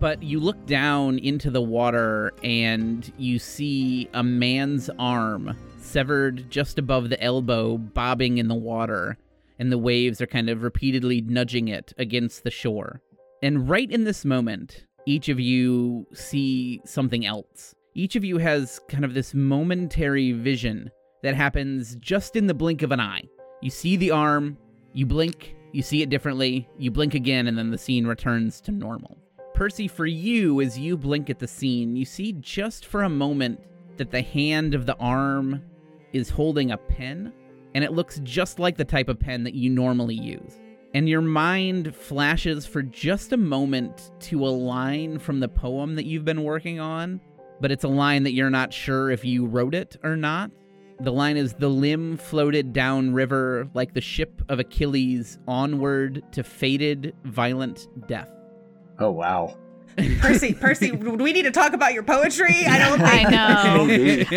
But you look down into the water and you see a man's arm severed just above the elbow, bobbing in the water, and the waves are kind of repeatedly nudging it against the shore. And right in this moment, each of you see something else. Each of you has kind of this momentary vision that happens just in the blink of an eye. You see the arm, you blink, you see it differently, you blink again, and then the scene returns to normal. Percy, for you, as you blink at the scene, you see just for a moment that the hand of the arm is holding a pen, and it looks just like the type of pen that you normally use. And your mind flashes for just a moment to a line from the poem that you've been working on, but it's a line that you're not sure if you wrote it or not. The line is The limb floated down river like the ship of Achilles onward to fated, violent death. Oh wow. Percy, Percy, we need to talk about your poetry? I don't I know.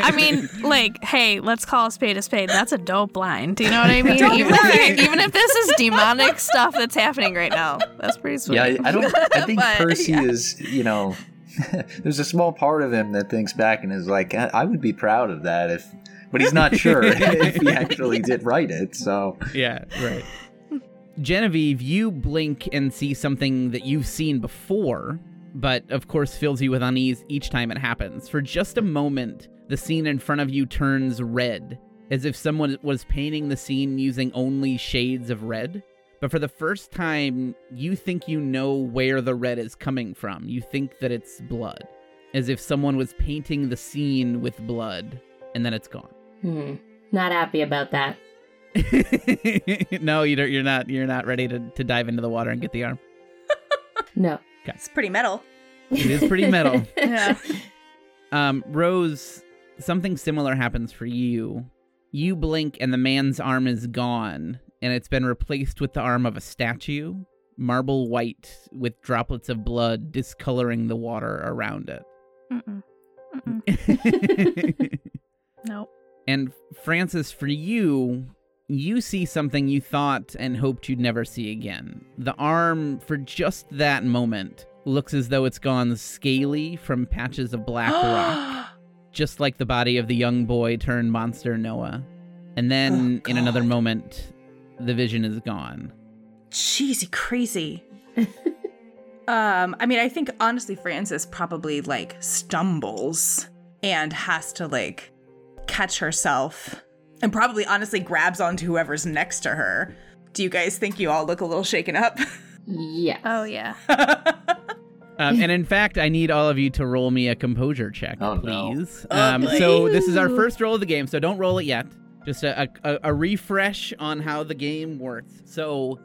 I mean, like, hey, let's call a spade a spade. That's a dope line. Do you know what I mean? Even. If, even if this is demonic stuff that's happening right now, that's pretty sweet. Yeah, I, I don't. I think But, Percy yeah. is. You know, there's a small part of him that thinks back and is like, I, I would be proud of that if. But he's not sure if he actually did write it. So Yeah, right. Genevieve, you blink and see something that you've seen before, but of course fills you with unease each time it happens. For just a moment, the scene in front of you turns red, as if someone was painting the scene using only shades of red. But for the first time, you think you know where the red is coming from. You think that it's blood, as if someone was painting the scene with blood, and then it's gone. Hmm. Not happy about that. no, you don't, you're not. You're not ready to, to dive into the water and get the arm. No. It's pretty metal. It is pretty metal. Yeah. Um, Rose, something similar happens for you. You blink and the man's arm is gone, and it's been replaced with the arm of a statue, marble white, with droplets of blood discoloring the water around it. Mm-mm. Mm-mm. Nope. And Francis, for you, you see something you thought and hoped you'd never see again. The arm, for just that moment, looks as though it's gone scaly from patches of black rock, just like the body of the young boy turned monster Noah. And then, Oh, in another moment, the vision is gone. Cheesy crazy. um, I mean, I think honestly, Francis probably like stumbles and has to like catch herself and probably honestly grabs onto whoever's next to her. Do you guys think you all look a little shaken up? Yes. Oh yeah. Um, and in fact, I need all of you to roll me a composure check, Oh, no. please. Oh, um, so this is our first roll of the game, so don't roll it yet. Just a, a, a refresh on how the game works. So,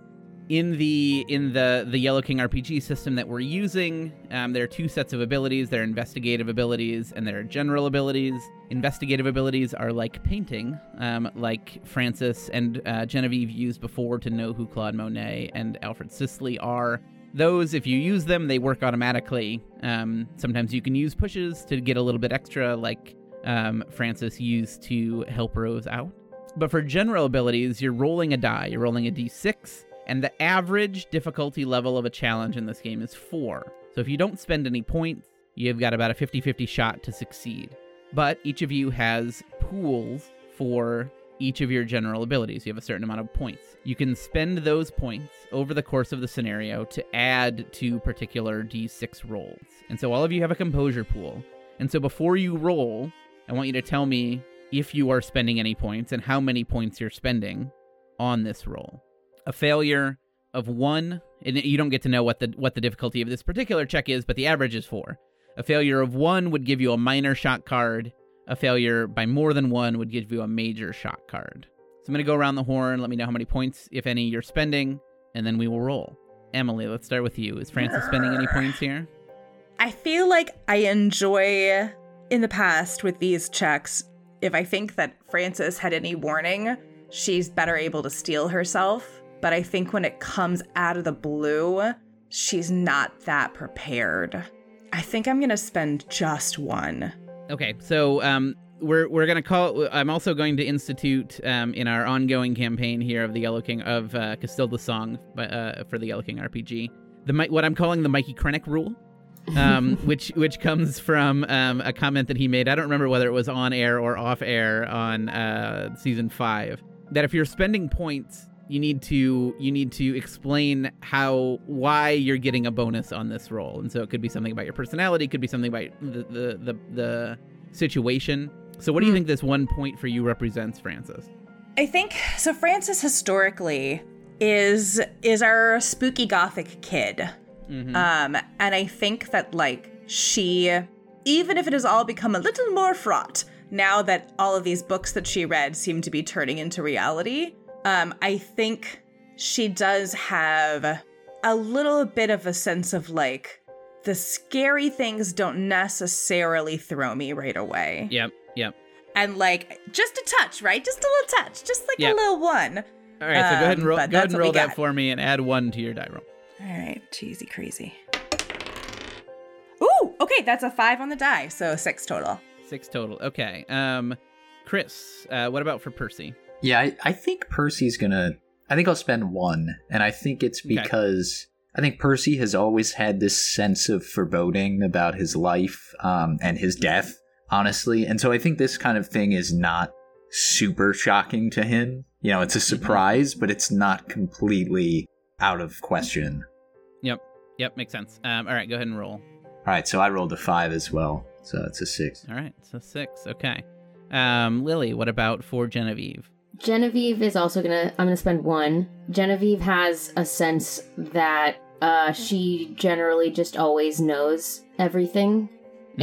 in the in the the Yellow King RPG system that we're using, um, there are two sets of abilities. There are investigative abilities and there are general abilities. Investigative abilities are like painting, um, like Francis and uh, Genevieve used before to know who Claude Monet and Alfred Sisley are. Those, if you use them, they work automatically. Um, sometimes you can use pushes to get a little bit extra, like um, Francis used to help Rose out. But for general abilities, you're rolling a die. You're rolling a d6, and the average difficulty level of a challenge in this game is 4. So if you don't spend any points, you've got about a 50 50 shot to succeed. But each of you has pools for each of your general abilities. You have a certain amount of points. You can spend those points over the course of the scenario to add to particular d6 rolls. And so all of you have a composure pool. And so before you roll, I want you to tell me if you are spending any points and how many points you're spending on this roll. A failure of 1 and you don't get to know what the what the difficulty of this particular check is, but the average is 4. A failure of 1 would give you a minor shock card. A failure by more than 1 would give you a major shock card. So I'm going to go around the horn, let me know how many points if any you're spending, and then we will roll. Emily, let's start with you. Is Francis spending any points here? I feel like I enjoy in the past with these checks, if I think that Frances had any warning, she's better able to steel herself. But I think when it comes out of the blue, she's not that prepared. I think I'm gonna spend just one. Okay, so um, we're we're gonna call. I'm also going to institute um, in our ongoing campaign here of the Yellow King of uh, Cassilda Song, uh, for the Yellow King RPG. The what I'm calling the Mikey Krennic rule, um, which which comes from um, a comment that he made. I don't remember whether it was on air or off air on uh, season five. That if you're spending points, you need to you need to explain how why you're getting a bonus on this roll, And so it could be something about your personality, could be something about the the the, the situation. So what do you think this one point for you represents, Francis? I think so Francis historically is is our spooky gothic kid. Mhm. Um, and I think that like she, even if it has all become a little more fraught now that all of these books that she read seem to be turning into reality, um, I think she does have a little bit of a sense of like the scary things don't necessarily throw me right away. Yep, yep. And like just a touch, right? Just a little touch, just like Yep. a little one. All right, so go ahead and Um, roll, go ahead and roll that for me and add one to your die roll. All right, cheesy crazy. Ooh, okay, that's a five on the die, so six total. Six total. Okay. Um, Chris, uh, what about for Percy? Yeah, I, I think Percy's gonna. I think I'll spend one, and I think it's Okay. because I think Percy has always had this sense of foreboding about his life um, and his death, honestly, and so I think this kind of thing is not super shocking to him. You know, it's a surprise, but it's not completely out of question. Yep. Yep, makes sense. Um, all right, go ahead and roll. All right, so I rolled a five as well, so it's a six. All right, so six. Okay. Um, Lily, what about for Genevieve? Genevieve is also gonna. I'm gonna spend one. Genevieve has a sense that uh, she generally just always knows everything, Mhm.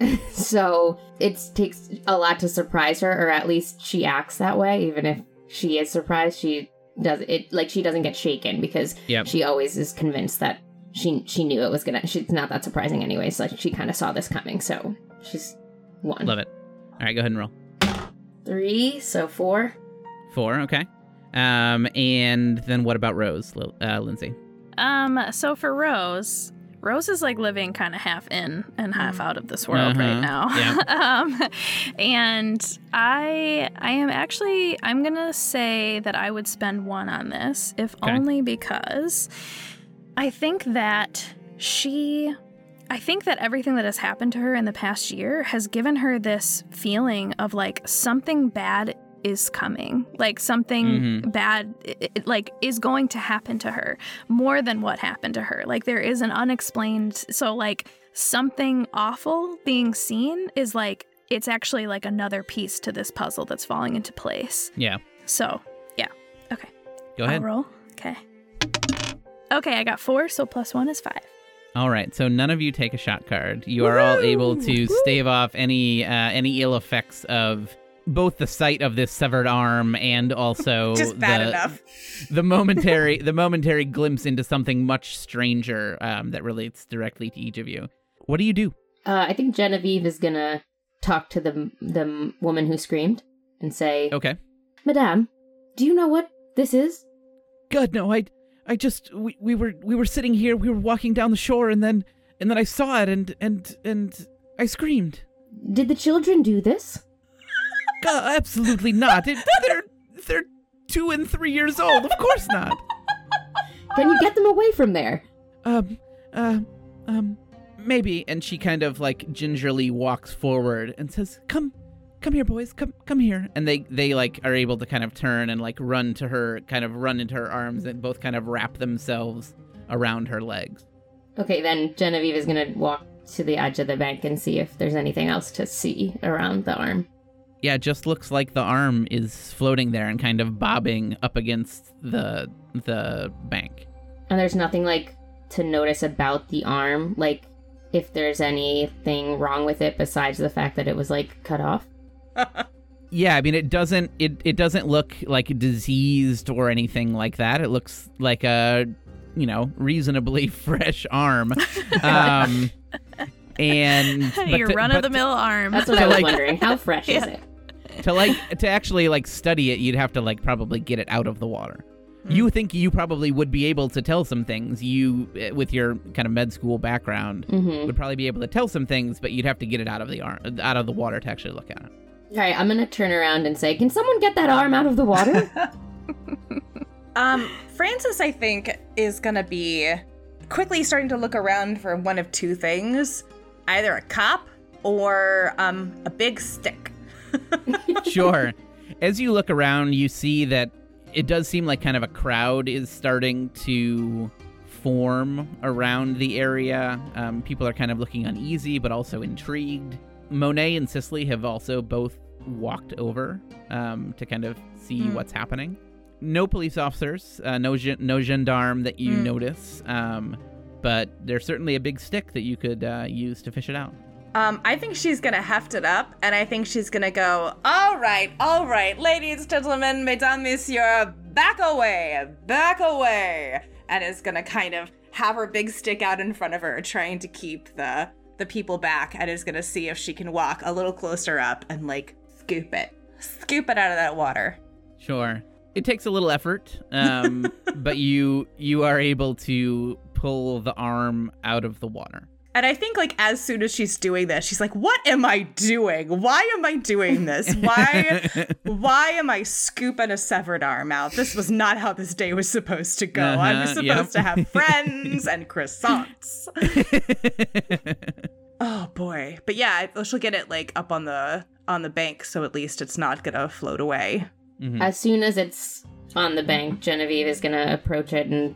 and so it takes a lot to surprise her, or at least she acts that way. Even if she is surprised, she does it like she doesn't get shaken because Yep. she always is convinced that she she knew it was gonna. She's not that surprising anyway. So she kind of saw this coming. So she's one, Love it. All right, go ahead and roll. three, so four. Four. Okay. Um, and then what about Rose, uh, Lindsay? Um, so for Rose, Rose is like living kind of half in and half out of this world Uh-huh. right now. um, and I, I am actually, I'm gonna say that I would spend one on this, if Okay. only because I think that she. I think that everything that has happened to her in the past year has given her this feeling of like something bad is coming. Like something Mhm. bad i- i- like is going to happen to her more than what happened to her. Like there is an unexplained so like something awful being seen is like it's actually like another piece to this puzzle that's falling into place. Yeah. So, yeah. Okay. Go ahead. I'll roll. Okay. Okay, I got four, so plus one is five. All right, so none of you take a shock card. You are all able to stave off any uh, any ill effects of both the sight of this severed arm and also Just bad the, enough. the momentary the momentary glimpse into something much stranger um, that relates directly to each of you. What do you do? Uh, I think Genevieve is gonna talk to the the woman who screamed and say, Okay. "Madame, do you know what this is?" God no, I I just we, we were we were sitting here, we were walking down the shore and then and then I saw it and and and I screamed. Did the children do this? God, absolutely not. It, they're they're 2 and 3 years old. Of course not. Can you get them away from there? Um uh um maybe and she kind of like gingerly walks forward and says, "Come come here boys. Come come here." And they they like are able to kind of turn and like run to her, kind of run into her arms and both kind of wrap themselves around her legs. Okay, then Genevieve is gonna walk to the edge of the bank and see if there's anything else to see around the arm. Yeah, it just looks like the arm is floating there and kind of bobbing up against the the bank. And there's nothing like to notice about the arm, like if there's anything wrong with it besides the fact that it was like cut off. Yeah, I mean it doesn't it it doesn't look like diseased or anything like that. It looks like a you know reasonably fresh arm. Um, and but Your run of the mill arm. That's what To, I was like- wondering. How fresh is it? To like to actually like study it, you'd have to like probably get it out of the water. You think you probably would be able to tell some things. You, eh, with your kind of med school background, Mm-hmm. would probably be able to tell some things, but you'd have to get it out of the arm, out of the water to actually look at it. All right, I'm gonna turn around and say, "Can someone get that arm out of the water?" Um, Francis, I think, is gonna be quickly starting to look around for one of two things either a cop or um, a big stick. sure. As you look around, you see that it does seem like kind of a crowd is starting to form around the area. Um, people are kind of looking uneasy, but also intrigued. Monet and Sisley have also both walked over um, to kind of see Hmm. what's happening. No police officers, uh, no gen- no gendarme that you Hmm. notice, um, but there's certainly a big stick that you could uh, use to fish it out. Um, I think she's gonna heft it up, and I think she's gonna go, all right, all right, ladies, gentlemen, mesdames, messieurs, back away, back away, and is gonna kind of have her big stick out in front of her, trying to keep the the people back, and is gonna see if she can walk a little closer up and like scoop it, scoop it out of that water. Sure. It takes a little effort, um, but you you are able to pull the arm out of the water. And I think like as soon as she's doing this, she's like, "What am I doing? Why am I doing this? Why why am I scooping a severed arm out? This was not how this day was supposed to go. I was Uh-huh, supposed yep. to have friends and croissants." oh boy. But yeah, she'll get it like up on the on the bank so at least it's not going to float away. Mhm. as soon as it's on the bank, Genevieve is gonna approach it and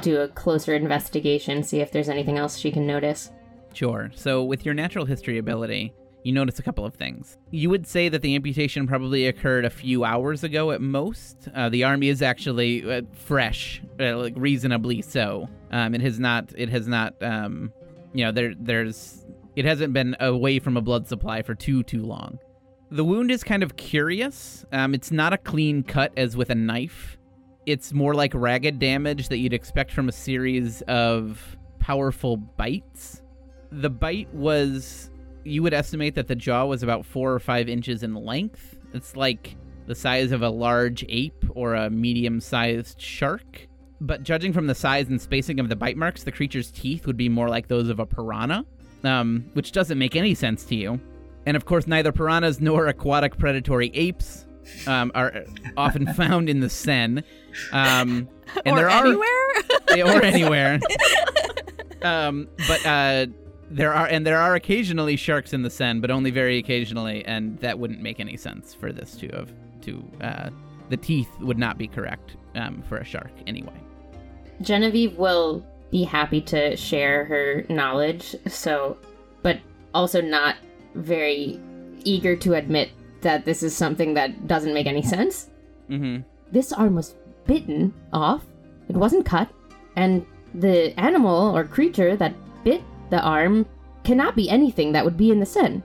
do a closer investigation, see if there's anything else she can notice. Sure. So, with your natural history ability, you notice a couple of things. You would say that the amputation probably occurred a few hours ago at most. Uh, the army is actually uh, fresh, uh, like reasonably so. Um, it has not. It has not. Um, you know, there. There's. It hasn't been away from a blood supply for too too long. The wound is kind of curious. Um, it's not a clean cut as with a knife. It's more like ragged damage that you'd expect from a series of powerful bites the bite was you would estimate that the jaw was about four or five inches in length it's like the size of a large ape or a medium-sized shark but judging from the size and spacing of the bite marks the creature's teeth would be more like those of a piranha um, which doesn't make any sense to you and of course neither piranhas nor aquatic predatory apes um, are often found in the Seine. Um, and or there are anywhere? or anywhere. um, but uh, there are and there are occasionally sharks in the Seine, but only very occasionally, and that wouldn't make any sense for this to have to. Uh, the teeth would not be correct um, for a shark anyway. Genevieve will be happy to share her knowledge, so, but also not very eager to admit that this is something that doesn't make any sense. Mm-hmm. This arm was bitten off. It wasn't cut, and the animal or creature that bit the arm cannot be anything that would be in the Seine.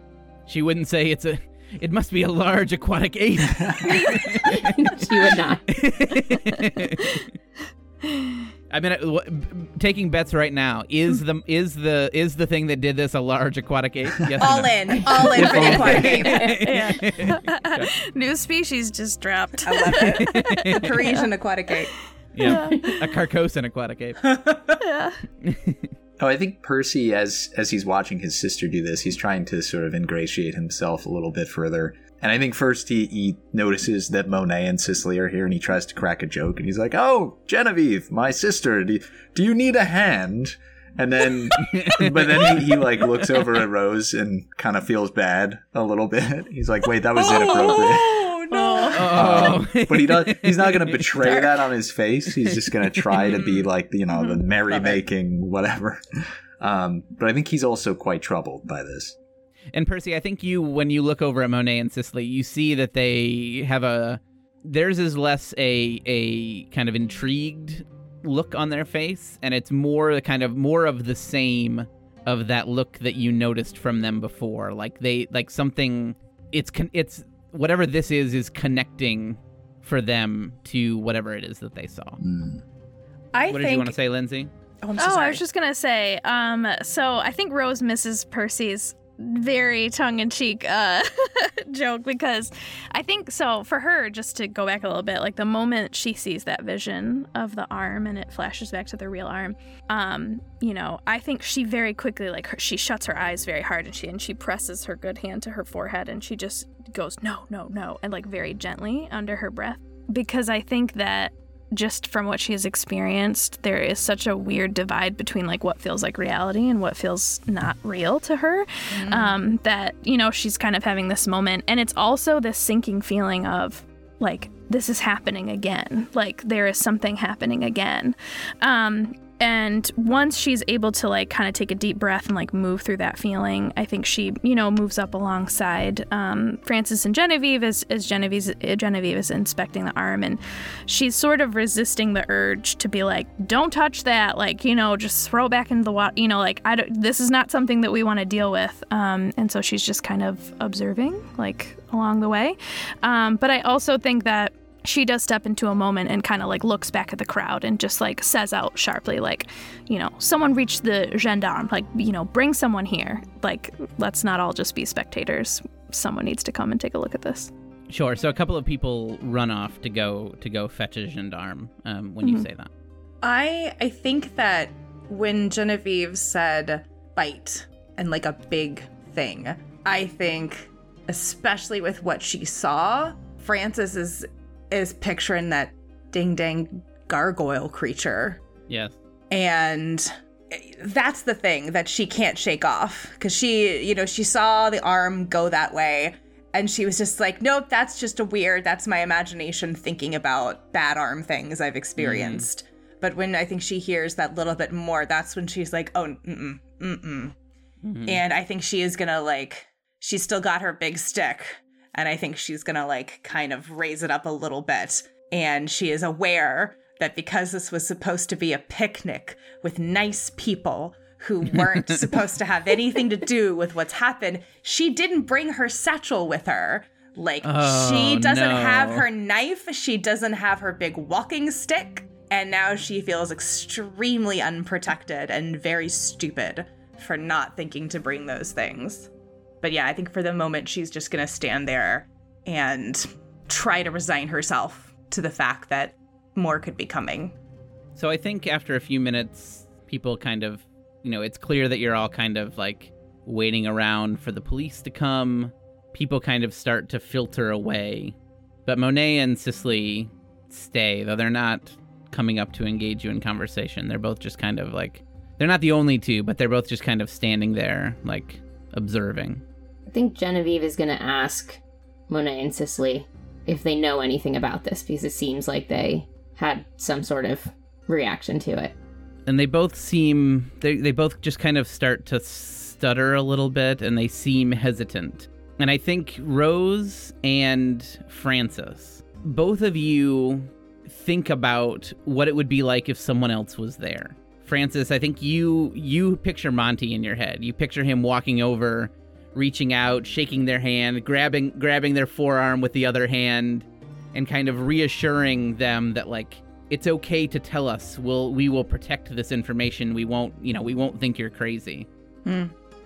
She wouldn't say it's a. It must be a large aquatic ape. she would not. I mean, uh, taking bets right now is the is the is the thing that did this a large aquatic ape? Yes All no? in, all in for the aquatic ape. New species just dropped. I love it. The Parisian aquatic ape. Yeah, a Carcosan aquatic ape. Oh, I think Percy, as as he's watching his sister do this, he's trying to sort of ingratiate himself a little bit further. And I think first he, he notices that Monet and Sisley are here, and he tries to crack a joke, and he's like, "Oh, Genevieve, my sister, do, do you need a hand?" And then, but then he, he like looks over at Rose and kind of feels bad a little bit. He's like, "Wait, that was oh, inappropriate." No! Oh, but he does. He's not going to betray that on his face. He's just going to try to be like you know the merrymaking whatever. Um, but I think he's also quite troubled by this. And Percy, I think you, when you look over at Monet and Sisley, you see that they have a. Theirs is less a a kind of intrigued look on their face, and it's more the kind of more of the same of that look that you noticed from them before. Like they like something. It's con- it's whatever this is is connecting for them to whatever it is that they saw. Mm. I what think. did you want to say, Lindsay? Oh, I'm so Oh, I was just gonna say. Um, so I think Rose misses Percy's very tongue-in-cheek uh, joke because I think so. For her, just to go back a little bit, like the moment she sees that vision of the arm and it flashes back to the real arm, um, you know, I think she very quickly like her, she shuts her eyes very hard and she and she presses her good hand to her forehead and she just goes no, no, no, and like very gently under her breath because I think that just from what she has experienced, there is such a weird divide between like what feels like reality and what feels not real to her. Um, that you know she's kind of having this moment, and it's also this sinking feeling of like this is happening again. Like there is something happening again. Um, and once she's able to like kind of take a deep breath and like move through that feeling, I think she, you know, moves up alongside um, Francis and Genevieve as, as Genevieve's, Genevieve is inspecting the arm. And she's sort of resisting the urge to be like, don't touch that. Like, you know, just throw back into the water. You know, like, I don't, this is not something that we want to deal with. Um, and so she's just kind of observing, like, along the way. Um, but I also think that she does step into a moment and kind of like looks back at the crowd and just like says out sharply like you know someone reach the gendarme like you know bring someone here like let's not all just be spectators someone needs to come and take a look at this Sure. So a couple of people run off to go to go fetch a gendarme um, when you Mhm. say that. I I think that when Genevieve said bite and like a big thing, I think especially with what she saw, Francis is is picturing that ding dang gargoyle creature. Yes. And that's the thing that she can't shake off because she, you know, she saw the arm go that way and she was just like, nope, that's just a weird, that's my imagination thinking about bad arm things I've experienced. But when I think she hears that little bit more, that's when she's like, oh, mm-mm, mm-mm. Mhm. And I think she is gonna like, she's still got her big stick. And I think she's gonna like kind of raise it up a little bit. And she is aware that because this was supposed to be a picnic with nice people who weren't supposed to have anything to do with what's happened, she didn't bring her satchel with her. Like, Oh, she doesn't no. have her knife, she doesn't have her big walking stick. And now she feels extremely unprotected and very stupid for not thinking to bring those things. But yeah, I think for the moment, she's just gonna stand there and try to resign herself to the fact that more could be coming. So I think after a few minutes, people kind of, you know, it's clear that you're all kind of like waiting around for the police to come. People kind of start to filter away. But Monet and Sisley stay, though they're not coming up to engage you in conversation. They're both just kind of like, they're not the only two, but they're both just kind of standing there, like observing. I think Genevieve is going to ask Monet and Sisley if they know anything about this because it seems like they had some sort of reaction to it. and they both seem they they both just kind of start to stutter a little bit and they seem hesitant And I think Rose and Francis, both of you think about what it would be like if someone else was there. Francis, I think you you picture Monty in your head. You picture him walking over, reaching out, shaking their hand, grabbing grabbing their forearm with the other hand, and kind of reassuring them that like it's okay to tell us. We'll we will protect this information. We won't, you know, we won't think you're crazy.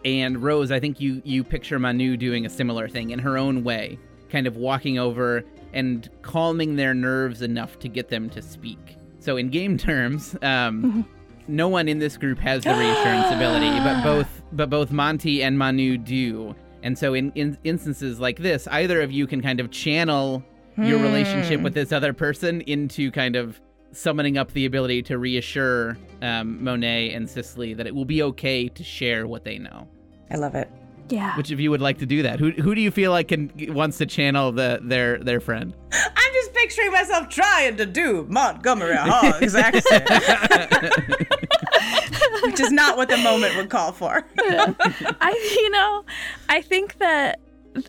And Rose, I think you you picture Manu doing a similar thing in her own way, kind of walking over and calming their nerves enough to get them to speak. So in game terms, um, no one in this group has the reassurance ability, but both but both Monty and Manu do. And so in, in instances like this, either of you can kind of channel your relationship with this other person into kind of summoning up the ability to reassure um, Monet and Sisley that it will be okay to share what they know. I love it. Yeah. Which of you would like to do that? Who who do you feel like can wants to channel the their their friend? I'm just picturing myself trying to do Montgomery Hogg's accent, which is not what the moment would call for. I you know, I think that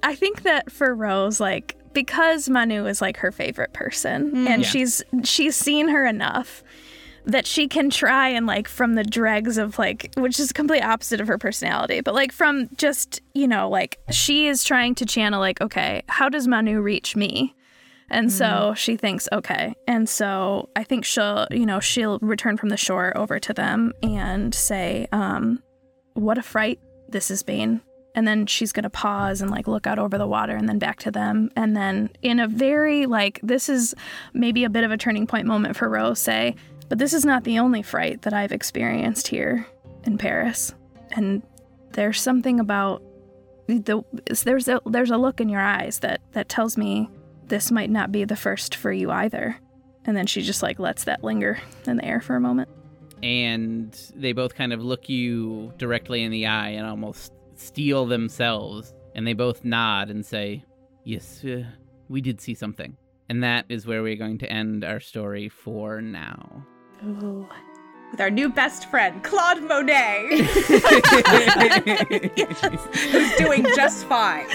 I think that for Rose, like because Manu is like her favorite person and hmm. Yeah. she's she's seen her enough that she can try and like from the dregs of like which is complete opposite of her personality but like from just you know like she is trying to channel like okay how does manu reach me? And so she thinks okay. And so i think she'll you know she'll return from the shore over to them and say um what a fright this has been. And then she's going to pause and like look out over the water and then back to them. And then in a very like this is maybe a bit of a turning point moment for rose say but this is not the only fright that i've experienced here in paris and there's something about the there's a there's a look in your eyes that that tells me this might not be the first for you either and then she just like lets that linger in the air for a moment And they both kind of look you directly in the eye and almost steel themselves. And they both nod and say, "Yes, uh, we did see something." And that is where we're going to end our story for now. With our new best friend, Claude Monet, who's doing just fine.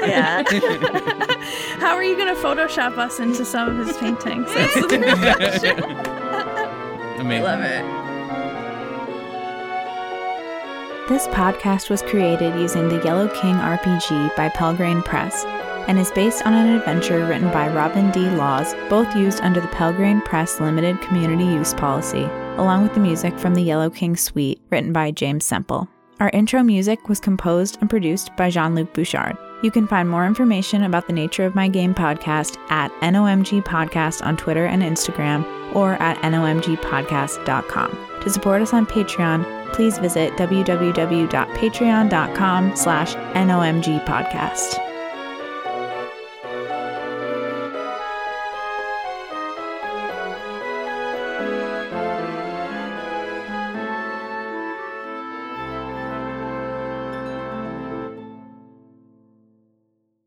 yeah how are you going to photoshop us into some of his paintings That's the. Amazing. Love it. This podcast was created using the Yellow King RPG by Pelgrane Press and is based on an adventure written by Robin D. Laws, both used under the Pelgrane Press Limited Community Use Policy, along with the music from the Yellow King Suite written by James Semple. Our intro music was composed and produced by Jean Luc Bouchard. You can find more information about the Nature of My Game podcast at NOMG Podcast on Twitter and Instagram or at nomgpodcast.com. To support us on Patreon, please visit www.patreon.com slash nomgpodcast.